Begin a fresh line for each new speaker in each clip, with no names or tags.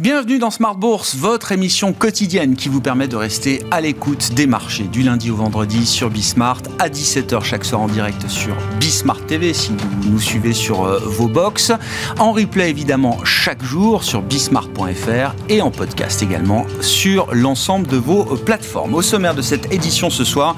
Bienvenue dans Smart Bourse, votre émission quotidienne qui vous permet de rester à l'écoute des marchés du lundi au vendredi sur Bismart à 17h chaque soir en direct sur Bismart TV si vous nous suivez sur euh, vos box. En replay évidemment chaque jour sur bismart.fr et en podcast également sur l'ensemble de vos plateformes. Au sommaire de cette édition ce soir,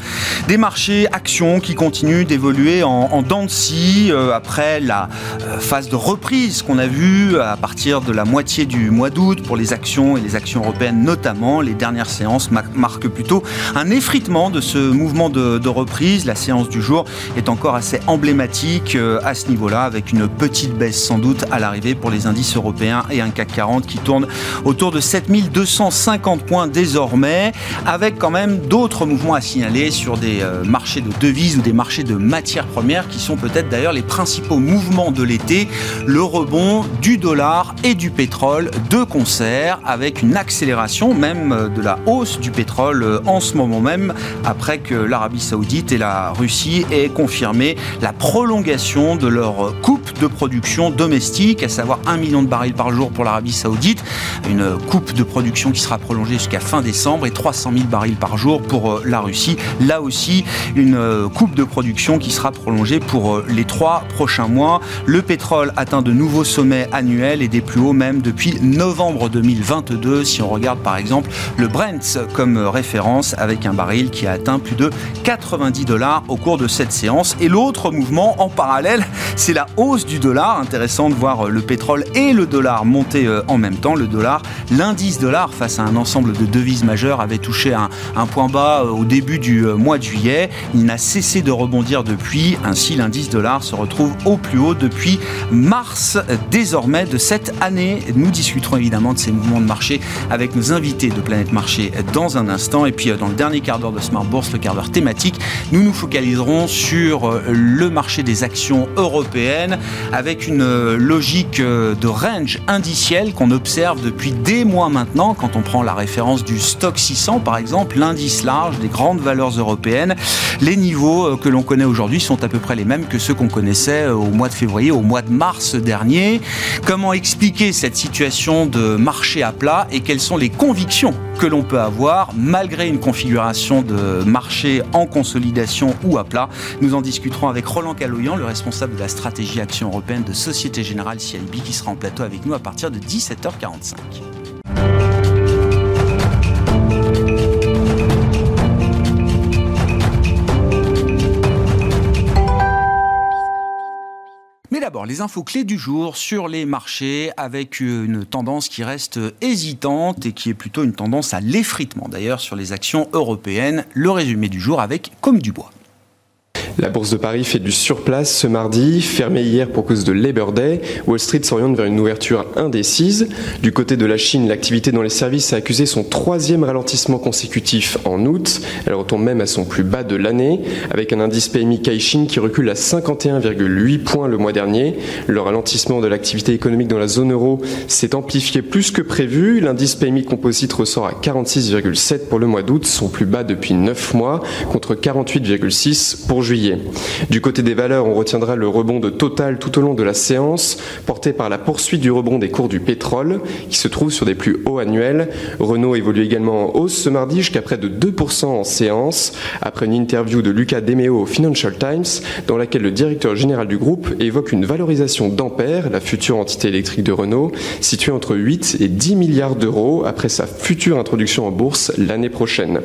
des marchés actions qui continuent d'évoluer en, en dents de scie euh, après la euh, phase de reprise qu'on a vue à partir de la moitié du mois d'août pour les actions et les actions européennes notamment. Les dernières séances marquent plutôt un effritement de ce mouvement de, reprise. La séance du jour est encore assez emblématique euh, à ce niveau-là, avec une petite baisse sans doute à l'arrivée pour les indices européens et un CAC 40 qui tourne autour de 7250 points désormais, avec quand même d'autres mouvements à signaler sur des euh, marchés de devises ou des marchés de matières premières qui sont peut-être d'ailleurs les principaux mouvements de l'été. Le rebond du dollar et du pétrole, deux avec une accélération même euh, de la hausse du pétrole euh, en ce moment même après que l'Arabie Saoudite et la Russie aient confirmé la prolongation de leur coupe de production domestique, à savoir 1 million de barils par jour pour l'Arabie Saoudite, une coupe de production qui sera prolongée jusqu'à fin décembre et 300 000 barils par jour pour euh, la Russie. Là aussi, une coupe de production qui sera prolongée pour les trois prochains mois. Le pétrole atteint de nouveaux sommets annuels et des plus hauts même depuis novembre 2022, si on regarde par exemple le Brent comme référence avec un baril qui a atteint plus de 90 dollars au cours de cette séance. Et l'autre mouvement en parallèle, c'est la hausse du dollar. Intéressant de voir le pétrole et le dollar monter euh, en même temps. Le dollar, l'indice dollar face à un ensemble de devises majeures avait touché un, un point bas euh, au début du euh, mois de juillet. Il n'a cessé de rebondir depuis. Ainsi, l'indice dollar se retrouve au plus haut depuis mars désormais de cette année. Nous discuterons évidemment de ces mouvements de marché avec nos invités de Planète Marché dans un instant. Et puis euh, dans le dernier quart d'heure de Smart Bourse, le quart d'heure thématique, nous nous focaliserons sur euh, le marché des actions européennes avec une euh, logique de range indiciel qu'on observe depuis des mois maintenant quand on prend la référence du stock 600 par exemple, l'indice large des grandes valeurs européennes. Les niveaux que l'on connaît aujourd'hui sont à peu près les mêmes que ceux qu'on connaissait au mois de février, au mois de mars dernier. Comment expliquer cette situation de marché à plat et quelles sont les convictions que l'on peut avoir malgré une configuration de marché en consolidation ou à plat. Nous en discuterons avec Roland Caloyan, le responsable de la stratégie action européenne de Société Générale CIB, qui sera en plateau avec nous à partir de 17h45. Les infos clés du jour sur les marchés avec une tendance qui reste hésitante et qui est plutôt une tendance à l'effritement d'ailleurs sur les actions européennes. Le résumé du jour avec Comme du bois.
La bourse de Paris fait du surplace ce mardi, fermée hier pour cause de Labor Day. Wall Street s'oriente vers une ouverture indécise. Du côté de la Chine, l'activité dans les services a accusé son troisième ralentissement consécutif en août. Elle retombe même à son plus bas de l'année, avec un indice PMI Caixin qui recule à 51,8 points le mois dernier. Le ralentissement de l'activité économique dans la zone euro s'est amplifié plus que prévu. L'indice PMI composite ressort à 46,7 pour le mois d'août, son plus bas depuis 9 mois, contre 48,6 pour juillet. Du côté des valeurs, on retiendra le rebond de Total tout au long de la séance, porté par la poursuite du rebond des cours du pétrole, qui se trouve sur des plus hauts annuels. Renault évolue également en hausse ce mardi jusqu'à près de 2% en séance, après une interview de Lucas Demeo au Financial Times, dans laquelle le directeur général du groupe évoque une valorisation d'Ampère, la future entité électrique de Renault, située entre 8 et 10 milliards d'euros après sa future introduction en bourse l'année prochaine.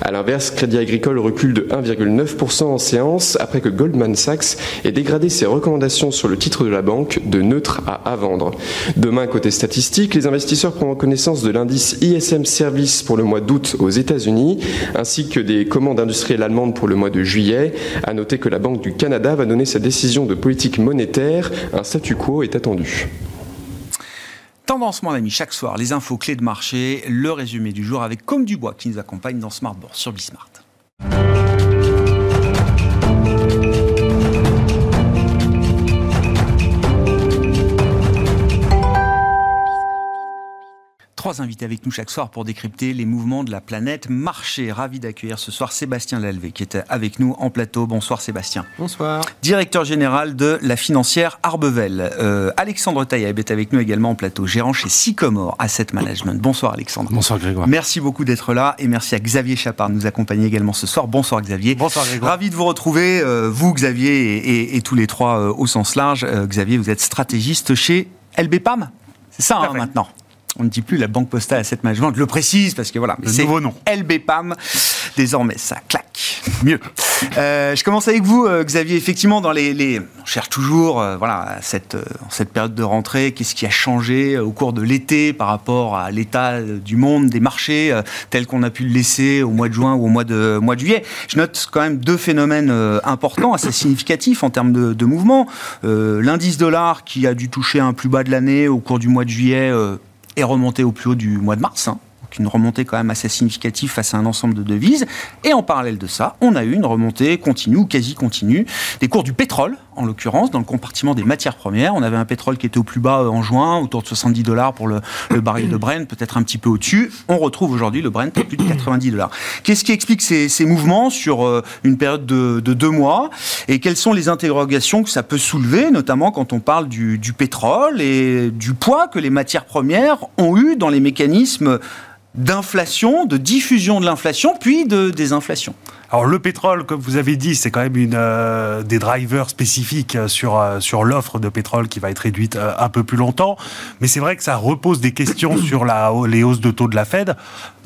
À l'inverse, Crédit Agricole recule de 1,9% en séance, après que Goldman Sachs ait dégradé ses recommandations sur le titre de la banque de neutre à à vendre. Demain, côté statistique, les investisseurs prendront connaissance de l'indice ISM Service pour le mois d'août aux États-Unis, ainsi que des commandes industrielles allemandes pour le mois de juillet. À noter que la Banque du Canada va donner sa décision de politique monétaire. Un statu quo est attendu.
Tendance, mon ami, chaque soir, les infos clés de marché, le résumé du jour avec Comme du Bois qui nous accompagne dans Smart Bourse sur Bismart. Trois invités avec nous chaque soir pour décrypter les mouvements de la planète marché. Ravi d'accueillir ce soir Sébastien Lalvé qui est avec nous en plateau. Bonsoir Sébastien.
Bonsoir.
Directeur général de la financière Arbevel. Euh, Alexandre Taïeb est avec nous également en plateau, gérant chez Sycomore Asset Management. Bonsoir Alexandre.
Bonsoir Grégoire.
Merci beaucoup d'être là et merci à Xavier Chapard de nous accompagner également ce soir. Bonsoir Xavier.
Bonsoir Grégoire.
Ravi de vous retrouver, euh, vous Xavier et, et, tous les trois euh, au sens large. Xavier, vous êtes stratégiste chez LBPAM c'est ça hein, maintenant on ne dit plus la Banque Postale Asset Management, je le précise parce que voilà,
c'est nouveau nom.
LBPAM. Désormais, ça claque. Mieux. Euh, je commence avec vous, euh, Xavier. Effectivement, dans les, on cherche toujours, euh, voilà, cette cette période de rentrée, qu'est-ce qui a changé au cours de l'été par rapport à l'état du monde, des marchés, tel qu'on a pu le laisser au mois de juin ou au mois de mois de juillet. Je note quand même deux phénomènes importants, assez significatifs en termes de, de mouvement. L'indice dollar qui a dû toucher un plus bas de l'année au cours du mois de juillet est remonté au plus haut du mois de mars. Hein une remontée quand même assez significative face à un ensemble de devises. Et en parallèle de ça, on a eu une remontée continue quasi continue des cours du pétrole, en l'occurrence, dans le compartiment des matières premières. On avait un pétrole qui était au plus bas en juin, autour de 70 dollars pour le, baril de Brent, peut-être un petit peu au-dessus. On retrouve aujourd'hui le Brent à plus de 90 dollars. Qu'est-ce qui explique ces, mouvements sur euh, une période de, deux mois? Et quelles sont les interrogations que ça peut soulever, notamment quand on parle du pétrole et du poids que les matières premières ont eu dans les mécanismes d'inflation, de diffusion de l'inflation, puis de désinflation.
Alors le pétrole, comme vous avez dit, c'est quand même une, euh, des drivers spécifiques euh, sur, euh, sur l'offre de pétrole qui va être réduite un peu plus longtemps. Mais c'est vrai que ça repose des questions sur la, les hausses de taux de la Fed.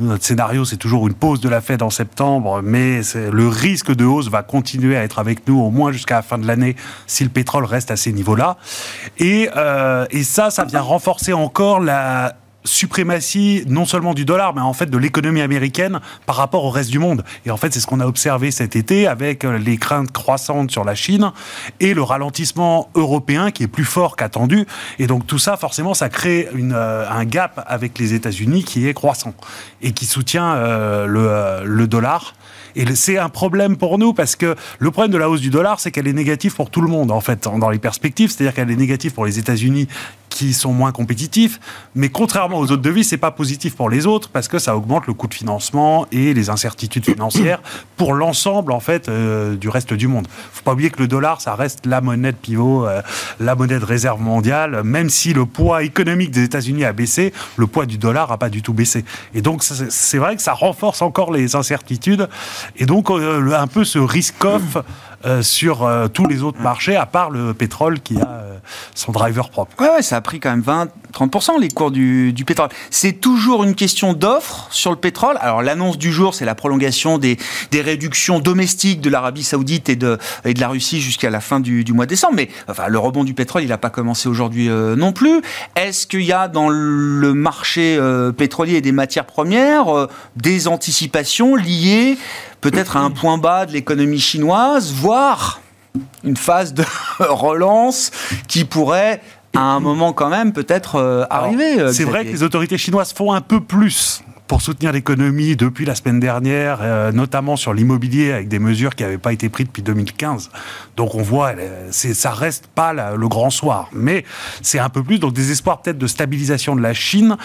Notre scénario, c'est toujours une pause de la Fed en septembre, mais le risque de hausse va continuer à être avec nous au moins jusqu'à la fin de l'année si le pétrole reste à ces niveaux-là. Et, et ça, ça vient renforcer encore la suprématie non seulement du dollar, mais en fait de l'économie américaine par rapport au reste du monde. Et en fait, c'est ce qu'on a observé cet été avec euh, les craintes croissantes sur la Chine et le ralentissement européen qui est plus fort qu'attendu. Et donc tout ça, forcément, ça crée euh, un gap avec les États-Unis qui est croissant et qui soutient euh, le, le dollar et c'est un problème pour nous parce que le problème de la hausse du dollar, c'est qu'elle est négative pour tout le monde, en fait, dans les perspectives. C'est-à-dire qu'elle est négative pour les États-Unis qui sont moins compétitifs, mais contrairement aux autres devises, c'est pas positif pour les autres parce que ça augmente le coût de financement et les incertitudes financières pour l'ensemble en fait euh, du reste du monde. Faut pas oublier que le dollar, ça reste la monnaie de pivot, euh, la monnaie de réserve mondiale. Même si le poids économique des États-Unis a baissé, le poids du dollar a pas du tout baissé. Et donc c'est vrai que ça renforce encore les incertitudes et donc, euh, un peu ce risk-off sur tous les autres marchés, à part le pétrole qui a son driver propre.
Ouais, ça a pris quand même 20-30% les cours du, pétrole. C'est toujours une question d'offre sur le pétrole. Alors, l'annonce du jour, c'est la prolongation des, réductions domestiques de l'Arabie Saoudite et de, la Russie jusqu'à la fin du, mois de décembre. Mais enfin, le rebond du pétrole, il n'a pas commencé aujourd'hui non plus. Est-ce qu'il y a dans le marché pétrolier et des matières premières des anticipations liées peut-être à un point bas de l'économie chinoise, voire une phase de relance qui pourrait à un moment quand même peut-être euh, arriver.
Euh, c'est vrai que les autorités chinoises font un peu plus pour soutenir l'économie depuis la semaine dernière, euh, notamment sur l'immobilier avec des mesures qui n'avaient pas été prises depuis 2015. Donc on voit, c'est, ça reste pas le grand soir, mais c'est un peu plus. Donc des espoirs peut-être de stabilisation de la Chine.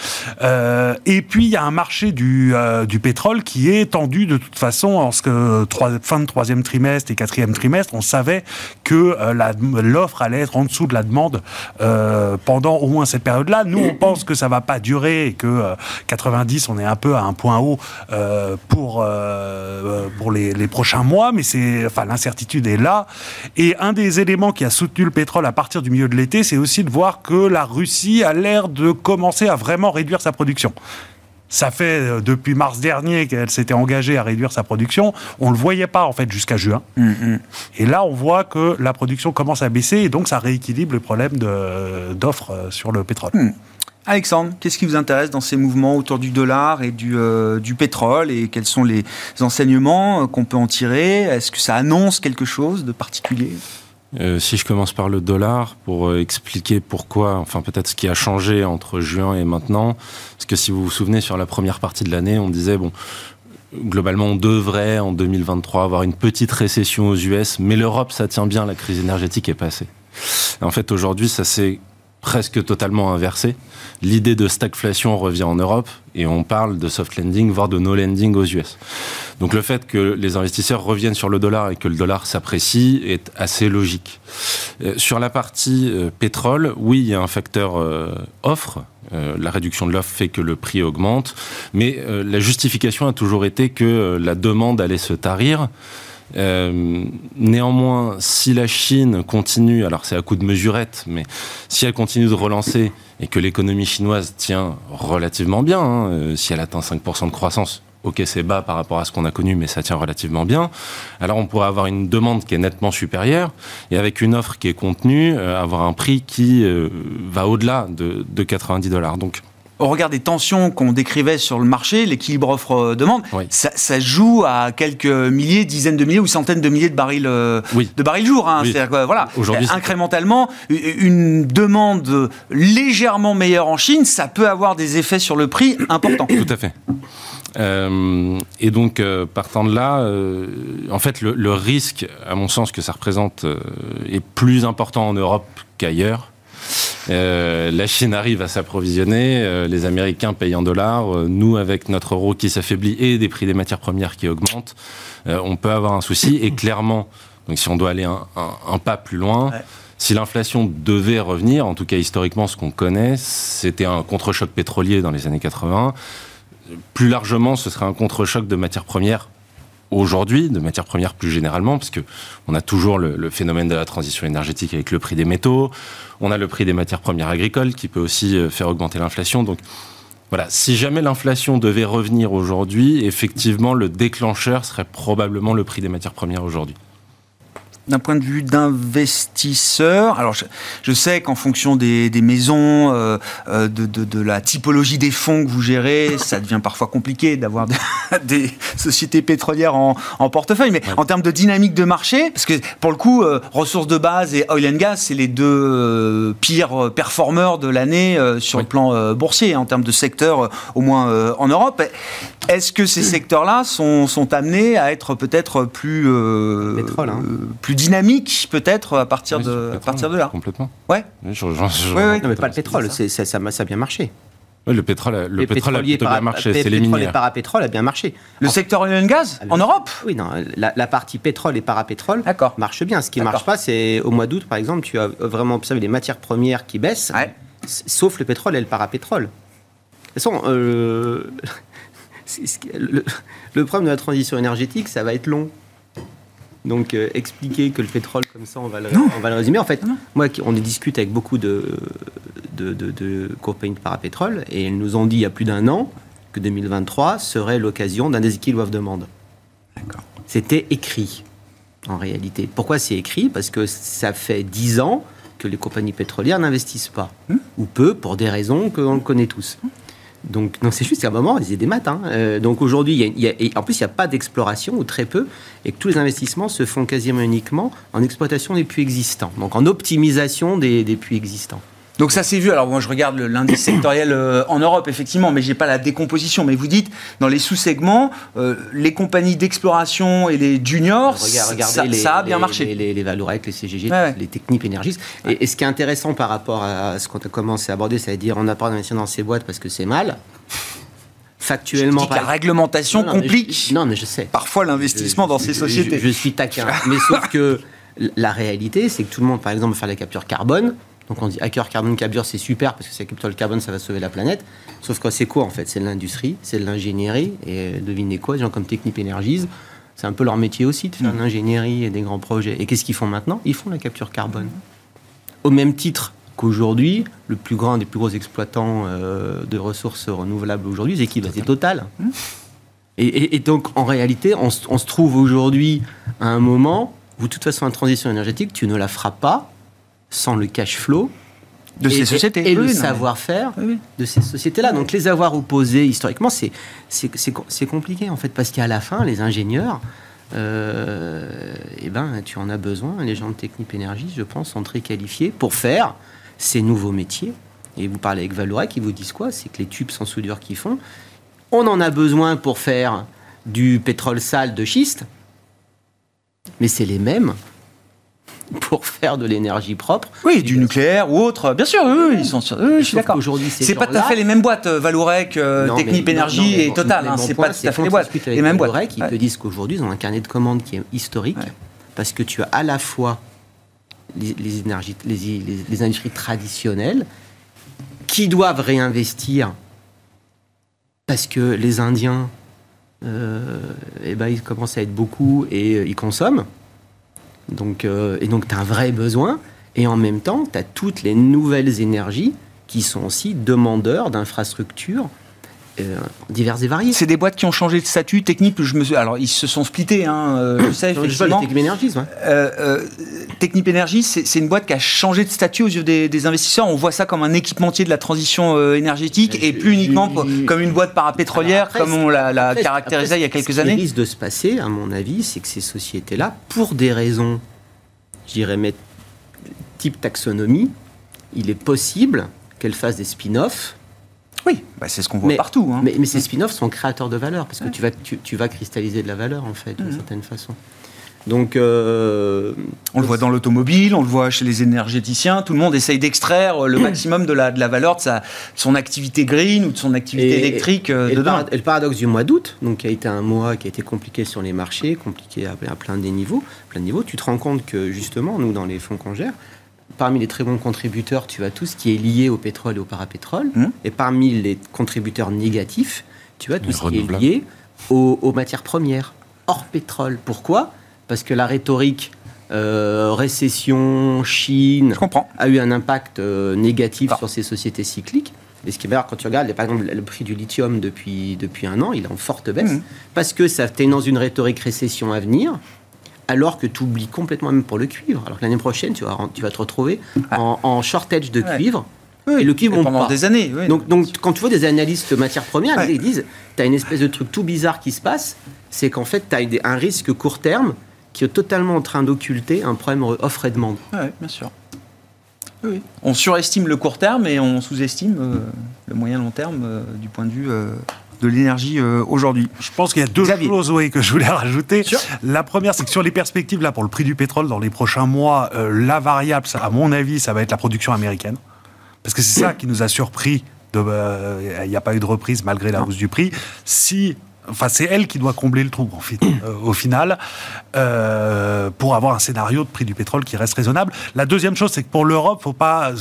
Euh, et puis il y a un marché du, euh, du pétrole qui est tendu de toute façon en fin de troisième trimestre et quatrième trimestre, on savait que la, l'offre allait être en dessous de la demande pendant au moins cette période-là. Nous on pense que ça va pas durer et que 90 on est un peu à un point haut euh, pour, euh, pour les, prochains mois, mais c'est, enfin, l'incertitude est là. Et un des éléments qui a soutenu le pétrole à partir du milieu de l'été, c'est aussi de voir que la Russie a l'air de commencer à vraiment réduire sa production. Ça fait euh, depuis mars dernier qu'elle s'était engagée à réduire sa production. On ne le voyait pas en fait jusqu'à juin. Mm, mm. Et là, on voit que la production commence à baisser et donc ça rééquilibre le problème d'offres sur le pétrole. Mm.
Alexandre, qu'est-ce qui vous intéresse dans ces mouvements autour du dollar et du, euh, pétrole et quels sont les enseignements euh, qu'on peut en tirer? Est-ce que ça annonce quelque chose de particulier?
Euh, si je commence par le dollar pour expliquer pourquoi, enfin peut-être ce qui a changé entre juin et maintenant, parce que si vous vous souvenez sur la première partie de l'année, on disait bon, globalement, on devrait en 2023 avoir une petite récession aux US, mais l'Europe, ça tient bien, la crise énergétique est passée. en fait, aujourd'hui, ça s'est presque totalement inversé. L'idée de stagflation revient en Europe et on parle de soft landing, voire de no landing aux US. Donc le fait que les investisseurs reviennent sur le dollar et que le dollar s'apprécie est assez logique. Euh, sur la partie euh, pétrole, oui, il y a un facteur euh, offre. la réduction de l'offre fait que le prix augmente, mais la justification a toujours été que la demande allait se tarir. Euh, néanmoins, si la Chine continue, alors c'est à coup de mesurette, mais si elle continue de relancer et que l'économie chinoise tient relativement bien, hein, euh, si elle atteint 5% de croissance, ok c'est bas par rapport à ce qu'on a connu, mais ça tient relativement bien, alors on pourrait avoir une demande qui est nettement supérieure, et avec une offre qui est contenue, euh, avoir un prix qui va au-delà de, de 90 dollars.
Au regard des tensions qu'on décrivait sur le marché, l'équilibre offre-demande, ça, joue à quelques milliers, dizaines de milliers ou centaines de milliers de barils, euh, de barils jour. Hein. C'est-à-dire que, voilà, incrémentalement, une demande légèrement meilleure en Chine, ça peut avoir des effets sur le prix importants.
Tout à fait. Euh, et donc, euh, partant de là, en fait, le, le, risque, à mon sens, que ça représente est plus important en Europe qu'ailleurs. Euh, la Chine arrive à s'approvisionner, euh, les Américains payent en dollars, euh, nous avec notre euro qui s'affaiblit et des prix des matières premières qui augmentent, on peut avoir un souci. Et clairement, donc si on doit aller un, pas plus loin, si l'inflation devait revenir, en tout cas historiquement ce qu'on connaît, c'était un contre-choc pétrolier dans les années 80. Plus largement, ce serait un contre-choc de matières premières aujourd'hui, de matières premières plus généralement, parce que on a toujours le, phénomène de la transition énergétique avec le prix des métaux, on a le prix des matières premières agricoles qui peut aussi euh, faire augmenter l'inflation. Donc voilà, si jamais l'inflation devait revenir aujourd'hui, effectivement, le déclencheur serait probablement le prix des matières premières aujourd'hui
d'un point de vue d'investisseur, alors je, sais qu'en fonction des, maisons, euh, euh, de, la typologie des fonds que vous gérez, ça devient parfois compliqué d'avoir des sociétés pétrolières en, portefeuille. Mais en termes de dynamique de marché, parce que pour le coup, euh, ressources de base et oil and gas, c'est les deux pires performeurs de l'année sur le plan boursier, en termes de secteur, au moins en Europe. Est-ce que ces secteurs-là sont, sont, amenés à être peut-être plus, Pétrole, hein. plus dynamique peut-être à partir de à partir de là?
Complètement.
Ouais.
Oui, non, mais pas le pétrole, ça. Ça, ça, a bien marché.
le pétrole, le pétrole a plutôt bien marché, c'est les minières.
Le parapétrole a bien marché.
Le secteur oil and gas en Europe?
Oui, non, la, partie pétrole et parapétrole marche bien. Ce qui ne marche pas, c'est au mois d'août, par exemple, tu as vraiment observé les matières premières qui baissent, sauf le pétrole et le parapétrole. De toute façon, euh, le, problème de la transition énergétique, ça va être long. Donc euh, expliquer que le pétrole comme ça, on va le, on va le résumer. En fait, moi, on discute avec beaucoup de, de, de, de compagnies de parapétrole et elles nous ont dit il y a plus d'un an que 2023 serait l'occasion d'un déséquilibre offre-demande. C'était écrit en réalité. Pourquoi c'est écrit? Parce que ça fait dix ans que les compagnies pétrolières n'investissent pas, hmm. ou peu, pour des raisons que l'on connaît tous. Donc, non, c'est juste qu'à un moment, ils des maths. Hein. Euh, donc aujourd'hui, y en plus, il n'y a pas d'exploration, ou très peu, et que tous les investissements se font quasiment uniquement en exploitation des puits existants, donc en optimisation des puits existants.
Donc ça s'est vu. Alors moi je regarde l'indice sectoriel euh, en Europe effectivement, mais j'ai pas la décomposition. Mais vous dites dans les sous-segments, euh, les compagnies d'exploration et les juniors, ça, a bien marché.
Les, les, les Valorec, les CGG, les techniques énergistes. Et, ce qui est intéressant par rapport à ce qu'on a commencé à aborder, c'est à dire on n'a pas d'investir dans ces boîtes parce que c'est mal. Factuellement,
je dis que la réglementation complique.
non, mais je sais.
Parfois l'investissement dans ces sociétés.
Je, je suis taquin, mais sauf que la réalité, c'est que tout le monde, par exemple, veut faire la capture carbone donc on dit hacker carbone capture, c'est super parce que si ça capture le carbone, ça va sauver la planète. Sauf que c'est quoi en fait? C'est de l'industrie, c'est de l'ingénierie. Et euh, devinez quoi Des gens comme Technip Energies, c'est un peu leur métier aussi de faire de mm. l'ingénierie et des grands projets. Et qu'est-ce qu'ils font maintenant? Ils font la capture carbone. Au même titre qu'aujourd'hui, le plus grand des plus gros exploitants euh, de ressources renouvelables aujourd'hui, c'est qui? Bah, C'est Total. Mm. Et, donc en réalité, on, on se trouve aujourd'hui à un moment où de toute façon, la transition énergétique, tu ne la feras pas sans le cash flow
de ces sociétés
et, le savoir-faire de ces sociétés-là. Donc les avoir opposés historiquement, c'est c'est compliqué en fait parce qu'à la fin, les ingénieurs, euh, eh ben, tu en as besoin. Les gens de Technip Énergie, je pense, sont très qualifiés pour faire ces nouveaux métiers. Et vous parlez avec Valorec, qui vous disent quoi? C'est que les tubes sans soudure qu'ils font, on en a besoin pour faire du pétrole sale de schiste, mais c'est les mêmes pour faire de l'énergie propre.
Oui, du nucléaire ou autre, bien sûr, oui, ils sont sur... oui, je suis d'accord.
Aujourd'hui,
c'est pas tout à fait les mêmes boîtes, euh, Valourec, euh, Technip Énergie et Total, hein, c'est pas tout à fait les boîtes. Les mêmes boîtes.
Valourec, ils te disent qu'aujourd'hui, ils ont un carnet de commandes qui est historique, parce que tu as à la fois les, énergies, les, industries traditionnelles qui doivent réinvestir parce que les Indiens, euh, eh ben, ils commencent à être beaucoup et euh, ils consomment. Donc, euh, et donc, tu as un vrai besoin. Et en même temps, tu as toutes les nouvelles énergies qui sont aussi demandeurs d'infrastructures euh, diverses et variées.
C'est des boîtes qui ont changé de statut technique. Je me, alors ils se sont splittés. Hein, euh, je sais effectivement.
Technip Energies. Ouais.
Euh, Technip Energies, c'est une boîte qui a changé de statut aux yeux des, investisseurs. On voit ça comme un équipementier de la transition énergétique et plus uniquement comme une boîte parapétrolière comme on la, caractérisait il y a quelques années. Ce
qui risque de se passer, à mon avis, c'est que ces sociétés-là, pour des raisons, je dirais, type taxonomie, il est possible qu'elles fassent des spin-offs
oui, bah, c'est ce qu'on voit partout.
Hein. Mais, ces spin-offs sont créateurs de valeur, parce que tu, vas, tu, vas cristalliser de la valeur, en fait, d'une mhm. certaine façon. Donc, euh,
on le voit dans l'automobile, on le voit chez les énergéticiens. Tout le monde essaye d'extraire le maximum de la, de la valeur de, sa, son activité green ou de son activité électrique. Euh,
et, le paradoxe du mois d'août, donc qui a été un mois qui a été compliqué sur les marchés, compliqué à, plein des niveaux, plein de niveaux. Tu te rends compte que justement, nous, dans les fonds qu'on gère, parmi les très bons contributeurs, tu as tout ce qui est lié au pétrole et au parapétrole. Mmh. Et parmi les contributeurs négatifs, tu as tout ce qui est lié aux, matières premières, hors pétrole. Pourquoi? Parce que la rhétorique euh, récession, Chine, a eu un impact euh, négatif sur ces sociétés cycliques. Et ce qui est meilleur, quand tu regardes, par exemple, le prix du lithium depuis, depuis un an, il est en forte baisse, mmh. parce que ça, tu dans une rhétorique récession à venir, alors que tu oublies complètement même pour le cuivre. Alors que l'année prochaine, tu vas, tu vas te retrouver ah. en, shortage de cuivre.
et le cuivre, pendant des années.
donc, donc, quand tu vois des analystes matières premières, ils disent tu as une espèce de truc tout bizarre qui se passe, c'est qu'en fait, tu as un risque court terme qui est totalement en train d'occulter un problème offre et demande.
Oui, bien sûr. On surestime le court terme et on sous-estime euh, le moyen long terme euh, du point de vue euh, de l'énergie euh, aujourd'hui.
Je pense qu'il y a deux choses que je voulais rajouter. La première, c'est que sur les perspectives là pour le prix du pétrole dans les prochains mois, euh, la variable, à mon avis, ça va être la production américaine, parce que c'est ça qui nous a surpris. Euh, il n'y a pas eu de reprise malgré la hausse du prix. Si Enfin, c'est elle qui doit combler le trou, au final, pour avoir un scénario de prix du pétrole qui reste raisonnable. La deuxième chose, c'est que pour l'Europe, faut pas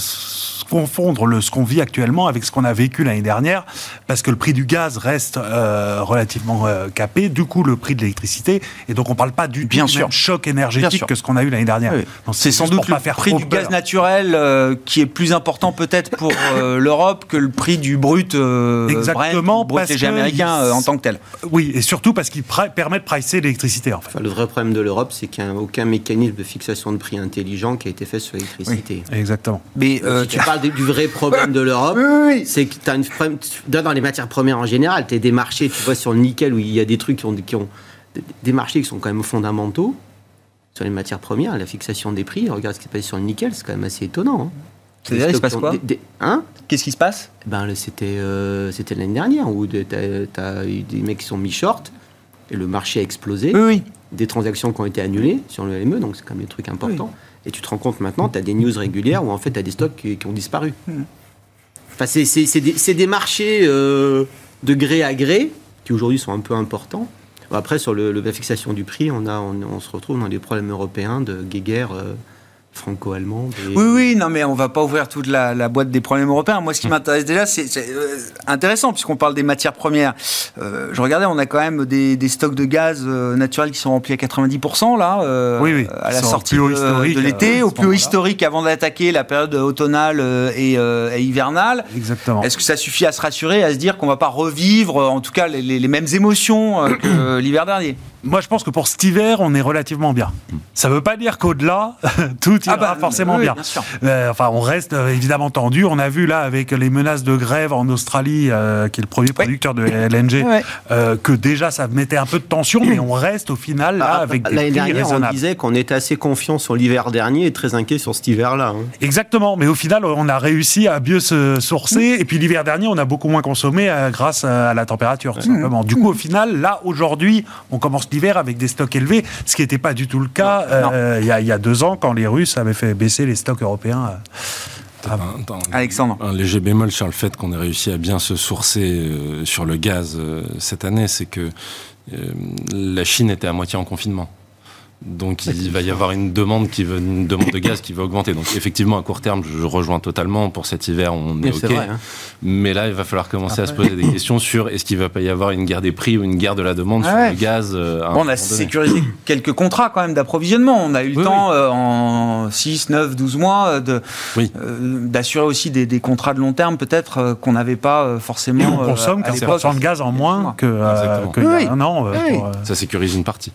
confondre le, ce qu'on vit actuellement avec ce qu'on a vécu l'année dernière, parce que le prix du gaz reste euh, relativement euh, capé, du coup le prix de l'électricité, et donc on parle pas du Bien sûr. choc énergétique que ce qu'on a eu l'année dernière.
C'est sans doute le prix du gaz naturel euh, qui est plus important peut-être pour l'Europe que le prix du brut,
Exactement,
brut léger américain en tant que tel.
Oui, et surtout parce qu'il permet de pricer l'électricité en fait.
le vrai problème de l'Europe, c'est qu'il n'y a aucun mécanisme de fixation de prix intelligent qui a été fait sur l'électricité.
exactement.
Mais tu parles du vrai problème de l'Europe, c'est que tu as une dans les matières premières en général, tu as des marchés, tu vois sur le nickel où il y a des trucs qui ont, qui ont des marchés qui sont quand même fondamentaux sur les matières premières, la fixation des prix. Regarde ce qui se passe sur le nickel, c'est quand même assez étonnant. Hein.
C'est-à-dire, il se passe quoi
hein?
Qu'est-ce qui se passe?
Ben, C'était euh, l'année dernière où tu as, eu des mecs qui sont mis short et le marché a explosé.
Oui,
Des transactions qui ont été annulées sur le LME, donc c'est quand même des trucs importants. Et tu te rends compte maintenant, tu as des news régulières où en fait tu as des stocks qui, ont disparu. Hmm. Enfin, c'est des, des, marchés euh, de gré à gré qui aujourd'hui sont un peu importants. Après, sur le, la fixation du prix, on, a, on, se retrouve dans des problèmes européens de guéguerre. Euh, franco-allemande.
Oui, oui, non, mais on va pas ouvrir toute la, boîte des problèmes européens. Moi, ce qui m'intéresse déjà, c'est euh, intéressant, puisqu'on parle des matières premières. Euh, je regardais, on a quand même des, stocks de gaz euh, naturel qui sont remplis à 90%, là,
oui, oui.
à la sortie de, l'été, au plus haut historique avant d'attaquer la période automnale et, hivernale.
Exactement.
Est-ce que ça suffit à se rassurer, à se dire qu'on va pas revivre, en tout cas, les, les mêmes émotions que l'hiver dernier?
Moi, je pense que pour cet hiver, on est relativement bien. Ça ne veut pas dire qu'au-delà, tout ira ah bah, forcément bien. Euh, enfin, on reste euh, évidemment tendu. On a vu là, avec les menaces de grève en Australie, euh, qui est le premier producteur de LNG, que déjà ça mettait un peu de tension, mais on reste au final là bah, avec des prix dernière,
on disait qu'on était assez confiant sur l'hiver dernier et très inquiet sur cet hiver-là. Hein.
Exactement, mais au final, on a réussi à mieux se sourcer. Et puis l'hiver dernier, on a beaucoup moins consommé grâce à la température, tout simplement. Du coup, au final, là, aujourd'hui, on commence l'hiver avec des stocks élevés, ce qui n'était pas du tout le cas euh, il y, a deux ans quand les Russes avaient fait baisser les stocks européens.
Ah, Alexandre.
Un léger bémol sur le fait qu'on ait réussi à bien se sourcer sur le gaz cette année, c'est que la Chine était à moitié en confinement. Donc il va y avoir une demande qui veut, une demande de gaz qui va augmenter. Donc effectivement à court terme, je rejoins totalement pour cet hiver, on est, ok. Hein. Mais là, il va falloir commencer à se poser des questions sur est-ce qu'il va pas y avoir une guerre des prix ou une guerre de la demande sur le gaz.
Euh, on a sécurisé quelques contrats quand même d'approvisionnement. On a eu le temps euh, en 6, 9, 12 mois de d'assurer aussi des, contrats de long terme peut-être qu'on n'avait pas forcément.
on consomme 15% de gaz en moins que, que y a un an.
Ça sécurise une partie.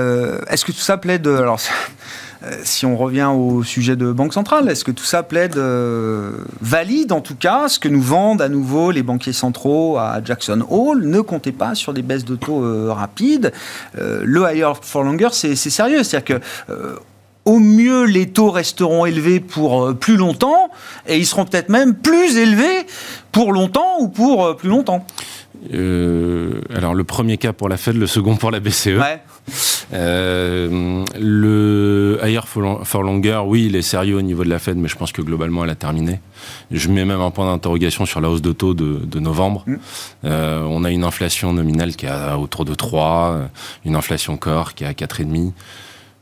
Euh, est-ce que tout ça plaide alors euh, si on revient au sujet de Banque centrale, est-ce que tout ça plaide euh, valide en tout cas ce que nous vendent à nouveau les banquiers centraux à Jackson Hole? Ne comptez pas sur des baisses de taux rapides. le higher for longer, c'est sérieux. C'est-à-dire que au mieux, les taux resteront élevés pour plus longtemps et ils seront peut-être même plus élevés pour longtemps ou pour plus longtemps.
alors le premier cas pour la Fed, le second pour la BCE. Ouais. Euh, le Higher for Longer, oui, il est sérieux au niveau de la Fed, mais je pense que globalement, elle a terminé. Je mets même un point d'interrogation sur la hausse de taux de, novembre. Mm. Euh, on a une inflation nominale qui est autour de 3, une inflation corps qui est à 4,5.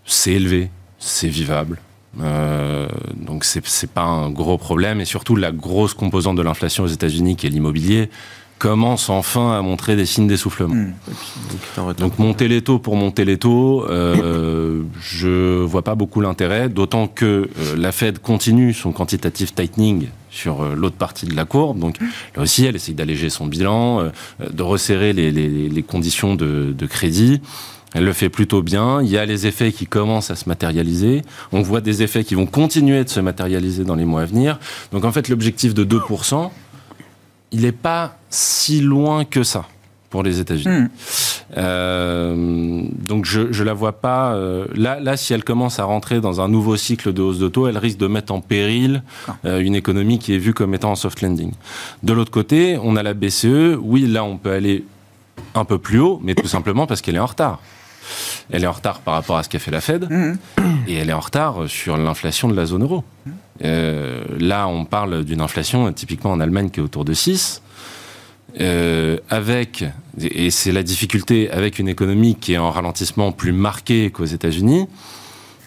C'est élevé, c'est vivable. Euh, donc c'est pas un gros problème et surtout la grosse composante de l'inflation aux États-Unis qui est l'immobilier commence enfin à montrer des signes d'essoufflement. Hmm. Donc monter les taux pour monter les taux, euh, je vois pas beaucoup l'intérêt, d'autant que euh, la Fed continue son quantitative tightening sur euh, l'autre partie de la courbe. Donc là aussi, elle essaye d'alléger son bilan, euh, de resserrer les, les, les conditions de, de crédit. Elle le fait plutôt bien. Il y a les effets qui commencent à se matérialiser. On voit des effets qui vont continuer de se matérialiser dans les mois à venir. Donc en fait, l'objectif de 2%, il n'est pas si loin que ça pour les États-Unis. Hmm. Euh, donc je ne la vois pas. Euh, là, là, si elle commence à rentrer dans un nouveau cycle de hausse de taux, elle risque de mettre en péril ah. euh, une économie qui est vue comme étant en soft landing. De l'autre côté, on a la BCE. Oui, là, on peut aller un peu plus haut, mais tout simplement parce qu'elle est en retard. Elle est en retard par rapport à ce qu'a fait la Fed, hmm. et elle est en retard sur l'inflation de la zone euro. Hmm. Euh, là, on parle d'une inflation typiquement en Allemagne qui est autour de 6. Euh, avec, et c'est la difficulté, avec une économie qui est en ralentissement plus marqué qu'aux États-Unis.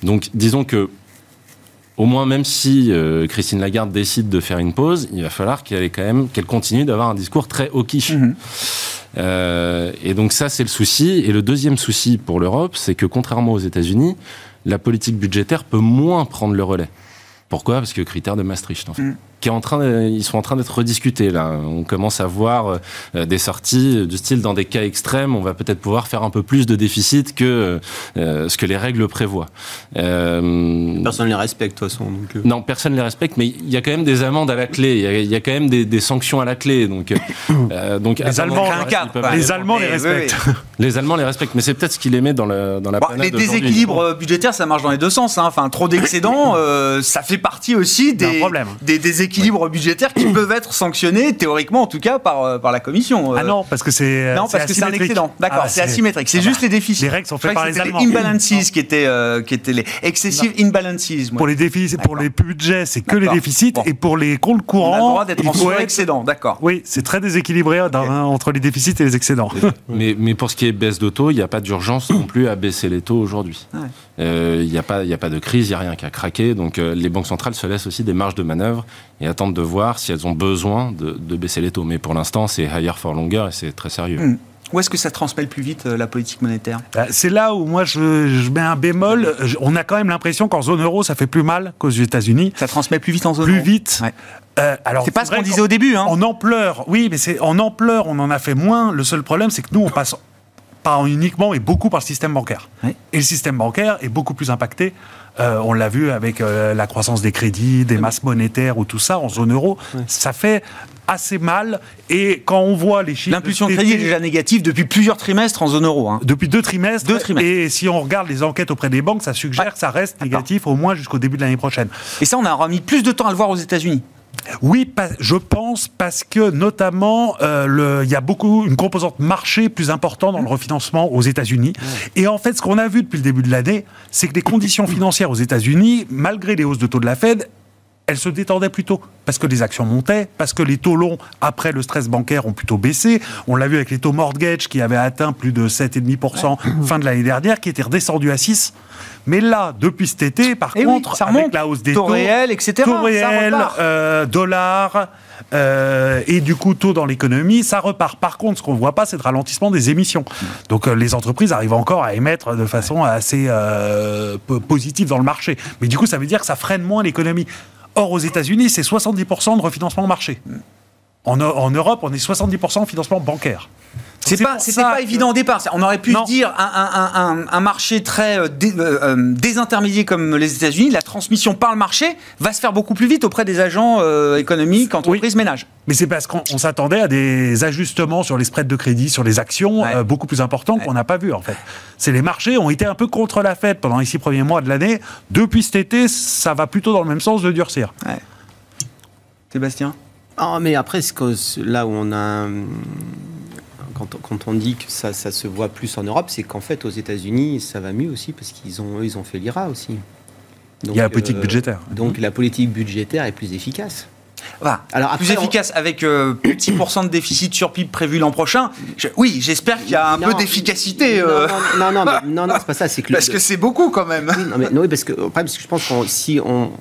Donc, disons que, au moins, même si euh, Christine Lagarde décide de faire une pause, il va falloir qu'elle quand même qu'elle continue d'avoir un discours très hawkish. Mhm. et donc ça, c'est le souci. Et le deuxième souci pour l'Europe, c'est que contrairement aux États-Unis, la politique budgétaire peut moins prendre le relais. Pourquoi? Parce que critère de Maastricht, en fait. Mm qui est en train, ils sont en train d'être rediscutés là. On commence à voir euh, des sorties du style dans des cas extrêmes, on va peut-être pouvoir faire un peu plus de déficit que euh, ce que les règles prévoient.
Euh, personne ne les respecte de toute façon.
Non, personne ne les respecte, mais il y a quand même des amendes à la clé. Il y a, quand même des, sanctions à la clé. Donc,
donc les Allemands, les Allemands les respectent.
Les Allemands les respectent, mais c'est peut-être ce qui les met dans, le, dans la.
Bon, les déséquilibres budgétaires, ça marche dans les deux sens. Hein. Enfin, trop d'excédents, ça fait partie aussi des, des déséquilibres équilibres budgétaires qui peuvent être sanctionnés, théoriquement en tout cas, par, euh, par la Commission.
Euh. Ah non, parce que c'est.
Non, parce que c'est un excédent. D'accord, ah, c'est asymétrique. C'est ah juste bah, les déficits.
Les règles sont faites par les Allemands.
Les imbalances qui étaient, euh, qui étaient les excessive imbalances.
Pour les déficits, pour les budgets, c'est que les déficits, et pour les comptes courants. On a le
droit d'être en excédent, d'accord.
Oui, c'est très déséquilibré entre les déficits et les excédents.
mais, mais pour ce qui est baisse de taux, il n'y a pas d'urgence non plus à baisser les taux aujourd'hui. Il n'y a, pas, a pas de crise, il n'y a rien qui a craqué. Donc les banques centrales se laissent aussi des marges de manœuvre et attendent de voir si elles ont besoin de, baisser les taux. Mais pour l'instant, c'est higher for longer et c'est très sérieux. Hmm.
Où est-ce que ça transmet le plus vite euh, la politique monétaire?
Bah, C'est là où moi je, mets un bémol. On a quand même l'impression qu'en zone euro, ça fait plus mal qu'aux États-Unis.
Ça transmet plus vite en zone
plus
euro.
Plus vite.
Euh, alors c'est pas ce qu'on disait au début. Hein.
En ampleur, oui, mais c'est en ampleur, on en a fait moins. Le seul problème, c'est que nous, on passe pas uniquement, mais beaucoup par le système bancaire. Et le système bancaire est beaucoup plus impacté euh, on l'a vu avec euh, la croissance des crédits, des masses monétaires ou tout ça en zone euro. Ça fait assez mal. Et quand on voit les chiffres.
L'impulsion de crédit est déjà négative depuis plusieurs trimestres en zone euro. Hein.
Depuis deux trimestres. deux trimestres. Et si on regarde les enquêtes auprès des banques, ça suggère que ça reste négatif au moins jusqu'au début de l'année prochaine.
Et ça, on a remis plus de temps à le voir aux États-Unis.
Oui, je pense parce que notamment euh, il y a beaucoup une composante marché plus importante dans le refinancement aux États-Unis. Et en fait, ce qu'on a vu depuis le début de l'année, c'est que les conditions financières aux États-Unis, malgré les hausses de taux de la Fed, elles se détendaient plutôt parce que les actions montaient, parce que les taux longs après le stress bancaire ont plutôt baissé. On l'a vu avec les taux mortgage qui avaient atteint plus de 7,5% fin de l'année dernière, qui étaient redescendus à 6. Mais là, depuis cet été, par eh contre, ça avec la hausse des taux,
réels, etc.,
taux réels, euh, dollars, euh, et du coup taux dans l'économie, ça repart. Par contre, ce qu'on ne voit pas, c'est le ralentissement des émissions. Donc euh, les entreprises arrivent encore à émettre de façon assez positive dans le marché. Mais du coup, ça veut dire que ça freine moins l'économie. Or, aux États-Unis, c'est 70% de refinancement marché. En, en, Europe, on est 70% en financement bancaire.
C'est pas, c'était pas évident au départ. On aurait pu dire un, marché très euh, euh, euh, désintermédié comme les États-Unis, la transmission par le marché va se faire beaucoup plus vite auprès des agents économiques, entreprises, ménages.
Mais c'est parce qu'on s'attendait à des ajustements sur les spreads de crédit, sur les actions, beaucoup plus importants qu'on n'a pas vu en fait. C'est les marchés ont été un peu contre la fête pendant les six premiers mois de l'année. Depuis cet été, ça va plutôt dans le même sens de durcir.
Sébastien?
Ah, mais après, là où on a quand, on dit que ça, se voit plus en Europe, c'est qu'en fait, aux États-Unis, ça va mieux aussi parce qu'ils ont, ils ont fait l'IRA aussi.
Il y a la politique euh, budgétaire.
Donc la politique budgétaire est plus efficace.
Alors plus efficace avec euh, de 6% de déficit sur PIB prévu l'an prochain. oui, j'espère qu'il y a un peu d'efficacité.
Euh. Non, non, non, non, c'est pas ça.
Que parce que c'est beaucoup quand même.
Oui, non, mais, non, parce que, parce que je pense que si on,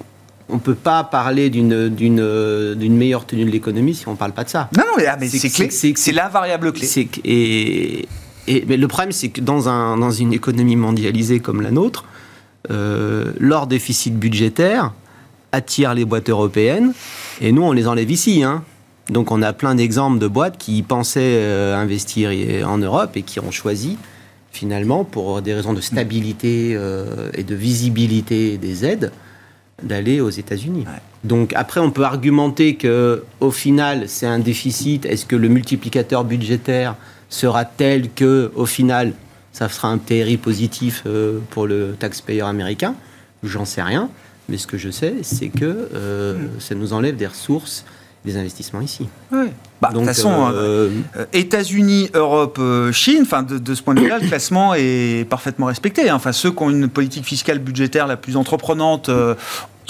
on ne peut pas parler d'une meilleure tenue de l'économie si on ne parle pas de ça.
Non, non, mais, c'est c'est la variable clé.
Et, et, mais le problème, c'est que dans, un, dans une économie mondialisée comme la nôtre, euh, leur déficit budgétaire attire les boîtes européennes, et nous, on les enlève ici. Hein. Donc on a plein d'exemples de boîtes qui pensaient euh, investir en Europe et qui ont choisi finalement, pour des raisons de stabilité euh, et de visibilité des aides, d'aller aux États-Unis. Donc après, on peut argumenter que au final, c'est un déficit. Est-ce que le multiplicateur budgétaire sera tel que, au final, ça sera un TRI positif euh, pour le taxpayer américain? J'en sais rien. Mais ce que je sais, c'est que euh, ça nous enlève des ressources, des investissements ici.
Oui. Bah, de toute façon, euh, États-Unis, Europe, Chine, enfin de, de, ce point de vue-là, le classement est parfaitement respecté. Hein. Ceux qui ont une politique fiscale budgétaire la plus entreprenante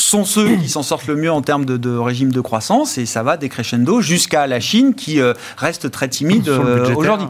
sont ceux qui s'en sortent le mieux en termes de, régime de croissance et ça va décrescendo jusqu'à la Chine qui euh, reste très timide euh, aujourd'hui.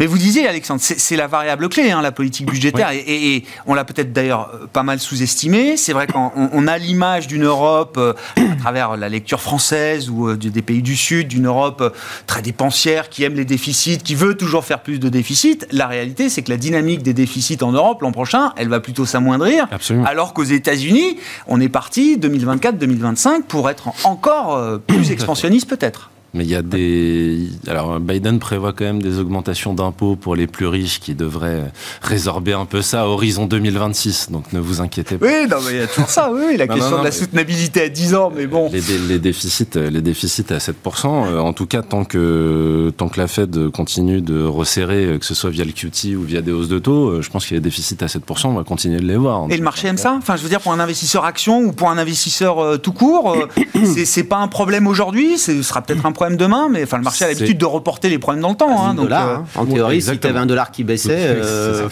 Mais vous disiez, Alexandre, c'est la variable clé, hein, la politique budgétaire, et, on l'a peut-être d'ailleurs euh, pas mal sous-estimé. C'est vrai qu'on a l'image d'une Europe, à travers la lecture française ou des pays du Sud, d'une Europe très dépensière, qui aime les déficits, qui veut toujours faire plus de déficits. La réalité, c'est que la dynamique des déficits en Europe l'an prochain, elle va plutôt s'amoindrir, alors qu'aux États-Unis, on est parti 2024-2025 pour être encore euh, plus expansionniste peut-être.
Mais il y a des. Alors, Biden prévoit quand même des augmentations d'impôts pour les plus riches qui devraient résorber un peu ça à horizon 2026. Donc, ne vous inquiétez pas.
Oui, non, mais il y a toujours ça, oui. La question de la soutenabilité à 10 ans, mais bon.
Les, déficits, les déficits à 7%, euh, en tout cas, tant que, tant que la Fed continue de resserrer, euh, que ce soit via le QT ou via des hausses de taux, euh, je pense qu'il y a des déficits à 7%, on va continuer de les voir.
Et le marché aime ça? Enfin, je veux dire, pour un investisseur action ou pour un investisseur tout court, c'est pas un problème aujourd'hui, ce sera peut-être un problème demain, mais enfin, le marché a l'habitude de reporter les problèmes dans le temps. Hein, donc,
dollar, euh, hein. En théorie, si tu avais un dollar qui baissait, euh,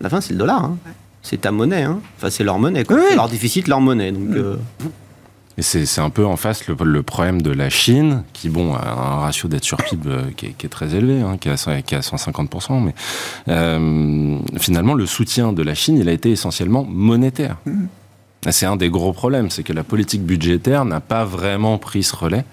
la fin, c'est le dollar. Hein. C'est ta monnaie. Enfin, c'est leur monnaie. C'est leur déficit, leur monnaie. Donc, euh,
Et c'est un peu en face le, problème de la Chine, qui bon, a un ratio dette sur PIB qui est, très élevé, qui, est à, 150%, mais finalement, le soutien de la Chine, il a été essentiellement monétaire. C'est un des gros problèmes, c'est que la politique budgétaire n'a pas vraiment pris ce relais.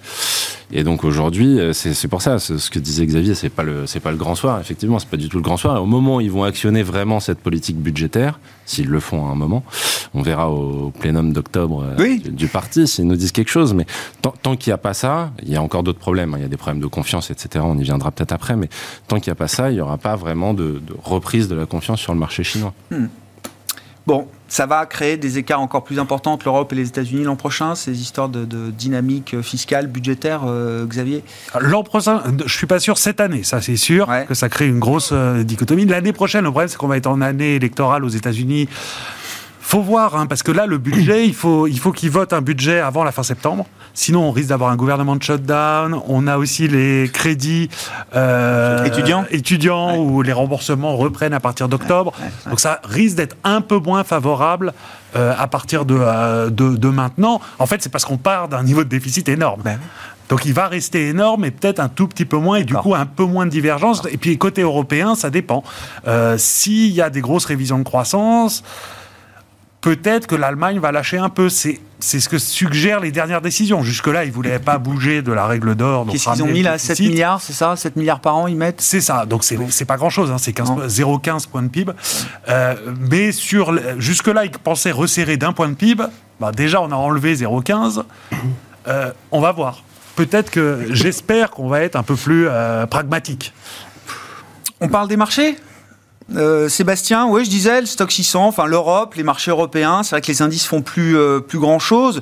Et donc aujourd'hui, euh, c'est pour ça, ce que disait Xavier, c'est pas le c'est pas le grand soir. Effectivement, c'est pas du tout le grand soir. Et au moment où ils vont actionner vraiment cette politique budgétaire, s'ils le font à un moment, on verra au plénum d'octobre euh, du, parti s'ils nous disent quelque chose. Mais tant, qu'il n'y a pas ça, il y a encore d'autres problèmes. Hein. Il y a des problèmes de confiance, etc. On y viendra peut-être après. Mais tant qu'il n'y a pas ça, il n'y aura pas vraiment de, reprise de la confiance sur le marché chinois.
Hmm. Bon, ça va créer des écarts encore plus importants entre l'Europe et les États-Unis l'an prochain, ces histoires de, dynamique fiscale, budgétaire, euh, Xavier?
L'an prochain, je suis pas sûr cette année, ça c'est sûr, que ça crée une grosse euh, dichotomie. L'année prochaine, le problème c'est qu'on va être en année électorale aux États-Unis faut voir, hein, parce que là, le budget, il faut, il faut qu'ils votent un budget avant la fin septembre. Sinon, on risque d'avoir un gouvernement de shutdown. On a aussi les crédits
euh, étudiants,
étudiants où les remboursements reprennent à partir d'octobre. Donc ça risque d'être un peu moins favorable euh, à partir de, de, maintenant. En fait, c'est parce qu'on part d'un niveau de déficit énorme. Ben donc il va rester énorme et peut-être un tout petit peu moins et du coup un peu moins de divergence. Et puis côté européen, ça dépend. Euh, s'il y a des grosses révisions de croissance, peut-être que l'Allemagne va lâcher un peu. C'est c'est ce que suggèrent les dernières décisions. Jusque-là, ils ne voulaient pas bouger de la règle d'or.
Qu'est-ce qu'ils ont mis là 7 milliards, c'est ça? 7 milliards par an, ils mettent?
C'est ça. Donc, c'est n'est pas grand-chose. Hein. C'est 0,15 points de PIB. Euh, mais sur jusque-là, ils pensaient resserrer d'un point de PIB. Bah, déjà, on a enlevé 0,15. Euh, on va voir peut-être que j'espère qu'on va être un peu plus euh, pragmatique.
On parle des marchés? Euh, Sébastien, oui, je disais, le stock 600, enfin l'Europe, les marchés européens, c'est vrai que les indices font plus, euh, grand chose.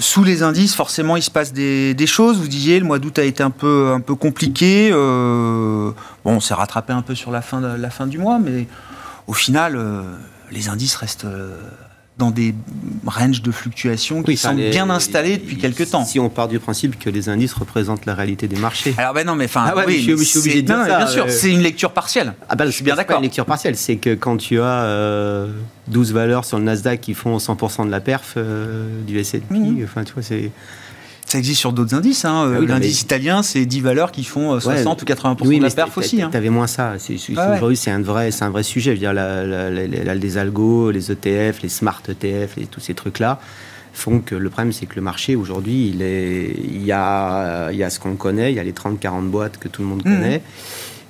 sous les indices, forcément, il se passe des, choses. Vous disiez, le mois d'août a été un peu, compliqué. bon, on s'est rattrapé un peu sur la fin du mois, mais au final, les indices restent dans des ranges de fluctuations qui sont bien installés depuis quelques temps.
Si on part du principe que les indices représentent la réalité des marchés.
Alors ben non, mais enfin, ah oui, je, suis obligé de dire ça. Bien sûr, euh, c'est une lecture partielle.
Ah ben, je suis bien d'accord. Une lecture partielle, c'est que quand tu as 12 euh, valeurs sur le Nasdaq qui font 100% de la perf euh, du S&P, mhm. enfin tu vois, c'est
ça existe sur d'autres indices. Hein. Ah L'indice italien, c'est 10 valeurs qui font 60 ou 80% de la perf aussi.
Hein. Tu avais moins ça. C'est ah un, vrai, un vrai sujet. Je veux dire, les algos, les ETF, les smart ETF, et tous ces trucs-là font que le problème, c'est que le marché, aujourd'hui, il, il, y a, il y a ce qu'on connaît, il y a les 30-40 boîtes que tout le monde mmh. connaît.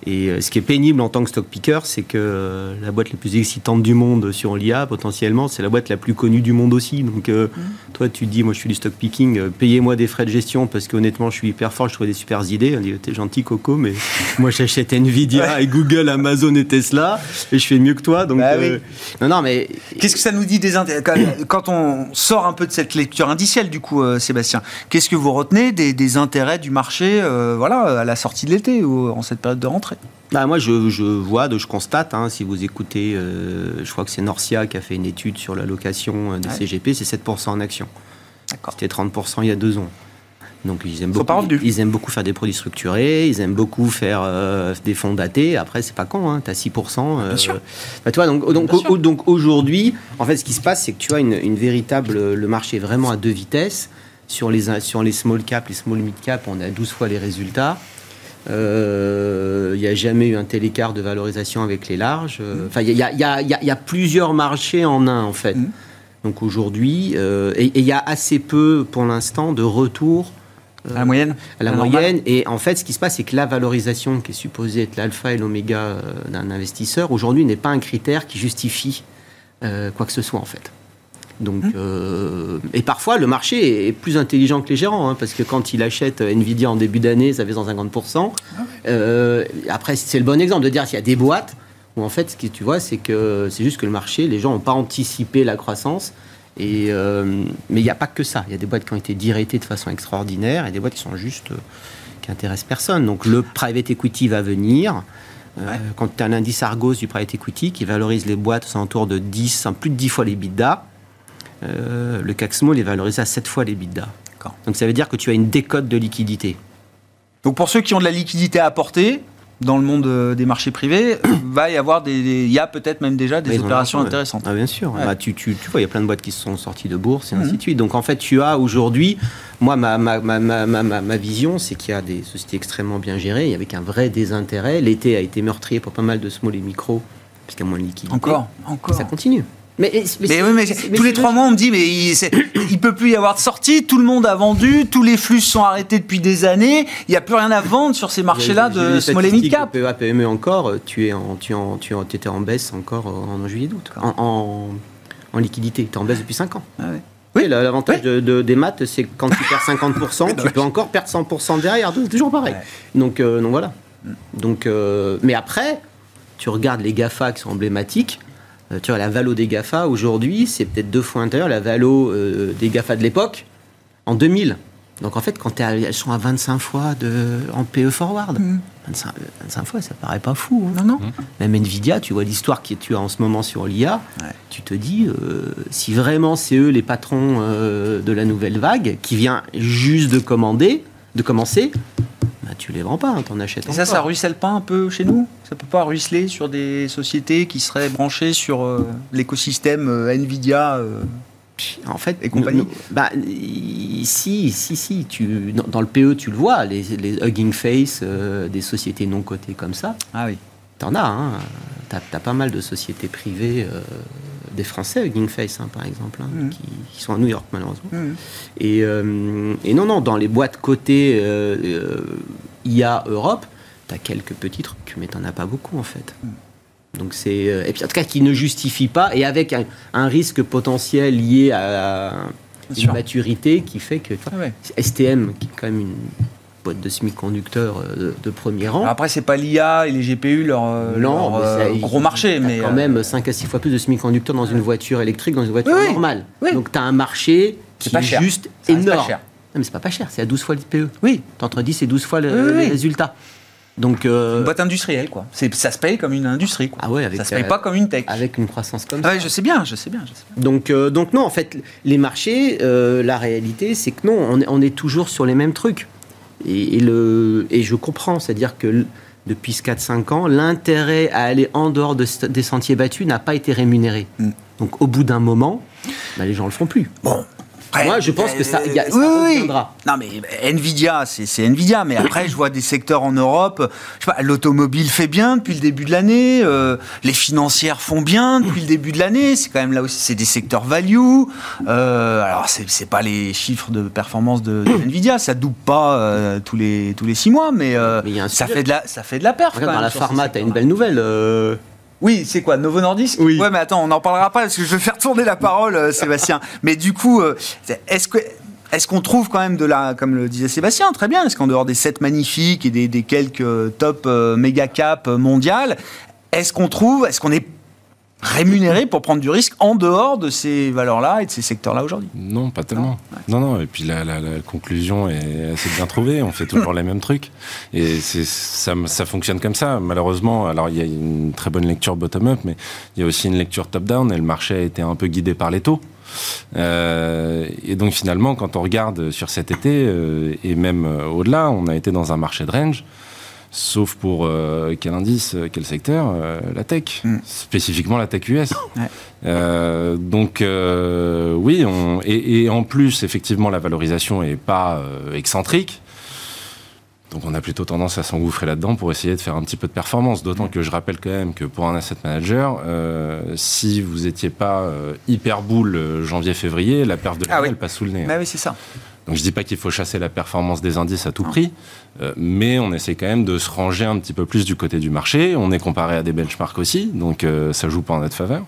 Et euh, ce qui est pénible en tant que stock picker, c'est que euh, la boîte la plus excitante du monde sur l'IA, potentiellement, c'est la boîte la plus connue du monde aussi. Donc, euh, mmh. toi, tu dis, moi, je suis du stock picking, payez-moi des frais de gestion parce qu'honnêtement, je suis hyper fort, je trouve des super idées. On dit, t'es gentil, Coco, mais moi, j'achète Nvidia et Google, Amazon et Tesla et je fais mieux que toi. Donc, bah
non, non, mais qu'est-ce que ça nous dit des quand on sort un peu de cette lecture indicielle, du coup, Sébastien Qu'est-ce que vous retenez des, des intérêts du marché, voilà, à la sortie de l'été ou en cette période de rentrée?
Bah, moi, je, je, vois, je constate, hein, si vous écoutez, euh, je crois que c'est Norcia qui a fait une étude sur l'allocation euh, des CGP, c'est 7% en action. C'était 30% il y a deux ans. Donc ils aiment, beaucoup, ils aiment beaucoup faire des produits structurés, ils aiment beaucoup faire euh, des fonds datés. Après, c'est pas con, hein, tu as 6%. Bien sûr. Bah, donc, donc, donc aujourd'hui, en fait, ce qui se passe, c'est que tu as une, une, véritable. Le marché est vraiment à deux vitesses. Sur les, sur les small cap, les small mid cap, on a 12 fois les résultats. Euh, il n'y a jamais eu un tel écart de valorisation avec les larges. Euh, enfin, il y, a, plusieurs marchés en un, en fait. Mm. Donc aujourd'hui, euh, et il y a assez peu, pour l'instant, de retour
à la moyenne
À la, moyenne. Et en fait, ce qui se passe, c'est que la valorisation qui est supposée être l'alpha et l'oméga d'un investisseur, aujourd'hui, n'est pas un critère qui justifie quoi que ce soit, en fait. Donc, mmh. euh, et parfois, le marché est plus intelligent que les gérants, hein, parce que quand il achète Nvidia en début d'année, ça fait 150%. Ah euh, après, c'est le bon exemple de dire qu'il y a des boîtes où, en fait, ce que tu vois, c'est que c'est juste que le marché, les gens n'ont pas anticipé la croissance. Et, euh, mais il n'y a pas que ça. Il y a des boîtes qui ont été dirétées de façon extraordinaire et des boîtes qui sont juste. qui intéressent personne. Donc, le private equity va venir. quand tu as un indice Argos du private equity qui valorise les boîtes aux alentours de 10, plus de 10 fois les bidas, euh, le CAC Small est valorisé à 7 fois les bidas. Donc ça veut dire que tu as une décote de liquidité.
Donc pour ceux qui ont de la liquidité à apporter, dans le monde euh, des marchés privés, va y avoir des, il y a peut-être même déjà des opérations intéressantes.
Ah, bien sûr. Bah, tu, tu, tu, vois, il y a plein de boîtes qui sont sorties de bourse et ainsi de mhm. suite. Donc en fait, tu as aujourd'hui, moi, ma, ma, ma, ma vision, c'est qu'il y a des sociétés extrêmement bien gérées, avec un vrai désintérêt. L'été a été meurtrier pour pas mal de small et micro, puisqu'il y a moins de liquidité.
Encore, encore.
Ça continue.
Mais, mais, oui, mais tous les trois mois, on me dit, mais il, il peut plus y avoir de sortie, tout le monde a vendu, tous les flux sont arrêtés depuis des années, il n'y a plus rien à vendre sur ces marchés-là de small et mid cap.
PEA, PME encore, tu, es en, tu, en, tu étais en baisse encore en, juillet d'août, en, en, liquidité, tu es en baisse depuis 5 ans. Ah oui, l'avantage de, des maths, c'est que quand tu perds 50%, tu peux encore perdre 100% derrière, toujours pareil. Donc, euh, donc voilà. Donc, euh, mais après, tu regardes les GAFA qui sont emblématiques, euh, tu vois, la valo des GAFA, aujourd'hui, c'est peut-être deux fois intérieur la valo euh, des GAFA de l'époque, en 2000. Donc en fait, quand elles sont à 25 fois de, en PE forward,
Mm.
25, 25 fois, ça paraît pas fou. hein.
Non, non.
Même Nvidia, tu vois l'histoire que tu as en ce moment sur l'IA,
Ouais.
tu te dis, euh, si vraiment c'est eux les patrons euh, de la nouvelle vague, qui vient juste de commander, de commencer, bah, tu les vends pas, hein, t'en achètes
Et ça,
encore.
ça ruisselle pas un peu chez nous? Ça peut pas ruisseler sur des sociétés qui seraient branchées sur euh, l'écosystème euh, Nvidia euh,
En fait,
Et compagnie?
bah, si, si, si. Tu, dans, dans le PE, tu le vois, les, les Hugging Face, des sociétés non cotées comme ça,
Ah oui.
t'en as. Hein. T'as as pas mal de sociétés privées, des Français Hugging Face, hein, par exemple, hein,
Mhm.
qui, qui sont à New York, malheureusement. Et, euh, et non, non, dans les boîtes cotées euh, euh, IA Europe, t'as quelques petits trucs, mais t'en as pas beaucoup, en fait. Donc c'est et puis en tout cas qui ne justifie pas et avec un, un risque potentiel lié à une
sûr.
maturité qui fait que tu
Ah ouais.
STM qui est quand même une boîte de semi-conducteurs euh, de, de premier rang.
Alors après, c'est pas l'IA et les GPU leur, euh,
non,
leur,
mais
euh,
ça-
gros marché, mais
quand
euh,
même 5 à 6 fois plus de semi-conducteurs dans une voiture électrique dans une voiture
Oui,
normale.
Oui.
Donc tu as un marché qui
pas
est
cher.
juste
Ça reste pas
énorme.
cher.
Non, mais c'est pas pas cher, c'est à 12 fois le PE.
Oui,
T'as entre 10 et 12 fois le,
Oui,
les résultats. Donc euh,
une boîte industrielle, quoi. Ça se paye comme une industrie, quoi.
ah ouais, avec,
ça se paye
euh,
pas comme une tech.
avec une croissance comme
Ah
ça.
ouais, je sais bien, je sais bien, je sais bien.
Donc, euh, donc non, en fait, les marchés, la réalité, c'est que non, on est, on est toujours sur les mêmes trucs. Et, et le, et je comprends, c'est-à-dire que depuis ce 4-5 ans, l'intérêt à aller en dehors de des sentiers battus n'a pas été rémunéré.
Mm.
Donc, au bout d'un moment, bah, les gens le feront plus.
Bon. Après,
Moi, je pense que ça- y a- ça
oui, oui. Non, mais Nvidia, c'est Nvidia. Mais après, je vois des secteurs en Europe. Je sais pas, l'automobile fait bien depuis le début de l'année. euh, les financières font bien depuis le début de l'année. C'est quand même là aussi, c'est des secteurs value. Euh, alors, c'est pas les chiffres de performance de, de Nvidia. Ça double pas euh, tous les tous les six mois, mais, euh, ça fait de la ça fait de la perf.
Regarde, dans la pharma, tu as une belle nouvelle.
Oui, c'est quoi Novo Nordisk
Oui.
Ouais, mais attends, on en parlera après parce que je vais faire tourner la parole, euh, Sébastien. mais du coup, euh, est-ce que est-ce qu'on trouve quand même de la, comme le disait Sébastien, très bien, est-ce qu'en dehors des 7 magnifiques et des, des quelques euh, top euh, méga cap mondiales, est-ce qu'on trouve, est-ce qu'on est rémunéré pour prendre du risque en dehors de ces valeurs-là et de ces secteurs-là aujourd'hui
Non, pas tellement. Non, non. Et puis la, la- la conclusion est assez bien trouvée. On fait toujours les mêmes trucs. Et ça fonctionne comme ça. Malheureusement, alors il y a une très bonne lecture bottom-up, mais il y a aussi une lecture top-down. Et le marché a été un peu guidé par les taux. Euh, et donc finalement, quand on regarde sur cet été euh, et même euh, au-delà, on a été dans un marché de range. Sauf pour euh, quel indice, euh, quel secteur Euh, La tech,
Mm.
spécifiquement la tech US.
Ouais.
Euh, donc oui, on, et, et en plus, effectivement, la valorisation est pas excentrique. Donc on a plutôt tendance à s'engouffrer là-dedans pour essayer de faire un petit peu de performance. D'autant que je rappelle quand même que pour un asset manager, si vous étiez pas hyper euh, janvier-février, la perte de
Ah
l'année,
oui.
elle passe sous le nez.
Bah oui, c'est ça.
Donc je dis pas qu'il faut chasser la performance des indices à tout prix, euh, mais on essaie quand même de se ranger un petit peu plus du côté du marché. On est comparé à des benchmarks aussi, donc euh, ça joue pas en notre faveur.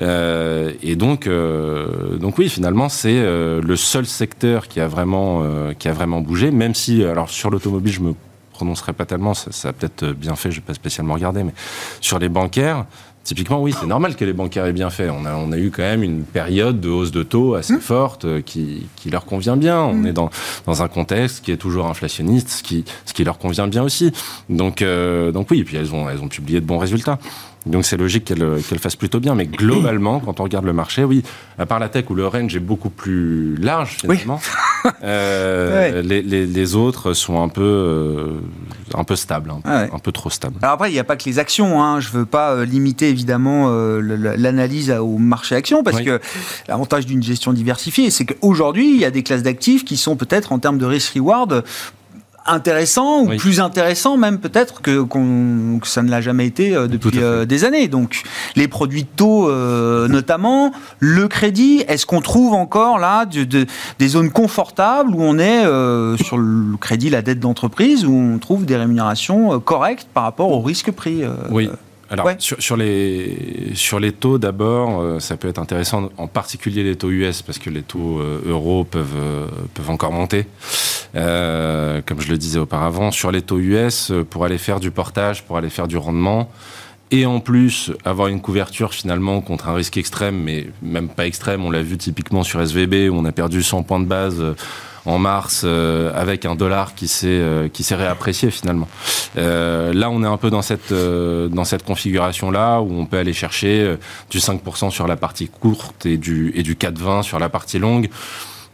Euh, et donc, euh, donc oui, finalement, c'est le seul secteur qui a vraiment qui a vraiment bougé, même si alors sur l'automobile, je me prononcerai pas tellement, ça, ça a peut-être bien fait, j'ai pas spécialement regardé, mais sur les bancaires. Typiquement, oui, c'est normal que les bancaires aient bien fait. On a, on a eu quand même une période de hausse de taux assez
Mmh.
forte euh, qui, qui leur convient bien. On est dans, dans un contexte qui est toujours inflationniste, ce qui, ce qui leur convient bien aussi. Donc, euh, donc oui, et puis elles ont, elles ont publié de bons résultats. Donc c'est logique qu'elles qu'elles fassent plutôt bien. Mais globalement, quand on regarde le marché, oui, à part la tech où le range est beaucoup plus large finalement, euh,
Ouais.
les, les, les autres sont un peu, euh, un peu stables, un, peu-
Ah ouais.
un peu trop stables.
Alors après, il n'y a pas que les actions. Hein. Je veux pas euh, limiter évidemment euh, l'analyse au marché actions parce
Oui.
que l'avantage d'une gestion diversifiée, c'est qu'aujourd'hui, il y a des classes d'actifs qui sont peut-être en termes de risk-reward intéressants ou
Oui.
plus intéressants même peut-être que, que ça ne l'a jamais été euh, depuis euh, des années. Donc les produits de taux euh, notamment, le crédit, est-ce qu'on trouve encore là de- de- des zones confortables où on est sur le crédit, la dette d'entreprise, où on trouve des rémunérations correctes par rapport au risque pris
Oui. Alors,
ouais.
sur, sur les, sur les taux, d'abord, euh, ça peut être intéressant, en particulier les taux US, parce que les taux euh, euros peuvent, euh, peuvent encore monter. Euh, comme je le disais auparavant, sur les taux US, pour aller faire du portage, pour aller faire du rendement, et en plus avoir une couverture finalement contre un risque extrême, mais même pas extrême, on l'a vu typiquement sur SVB où on a perdu 100 points de base en mars euh, avec un dollar qui s'est euh, qui s'est réapprécié finalement. Euh, là, on est un peu dans cette dans cette configuration là où on peut aller chercher du 5% sur la partie courte et du et du 4,20 sur la partie longue.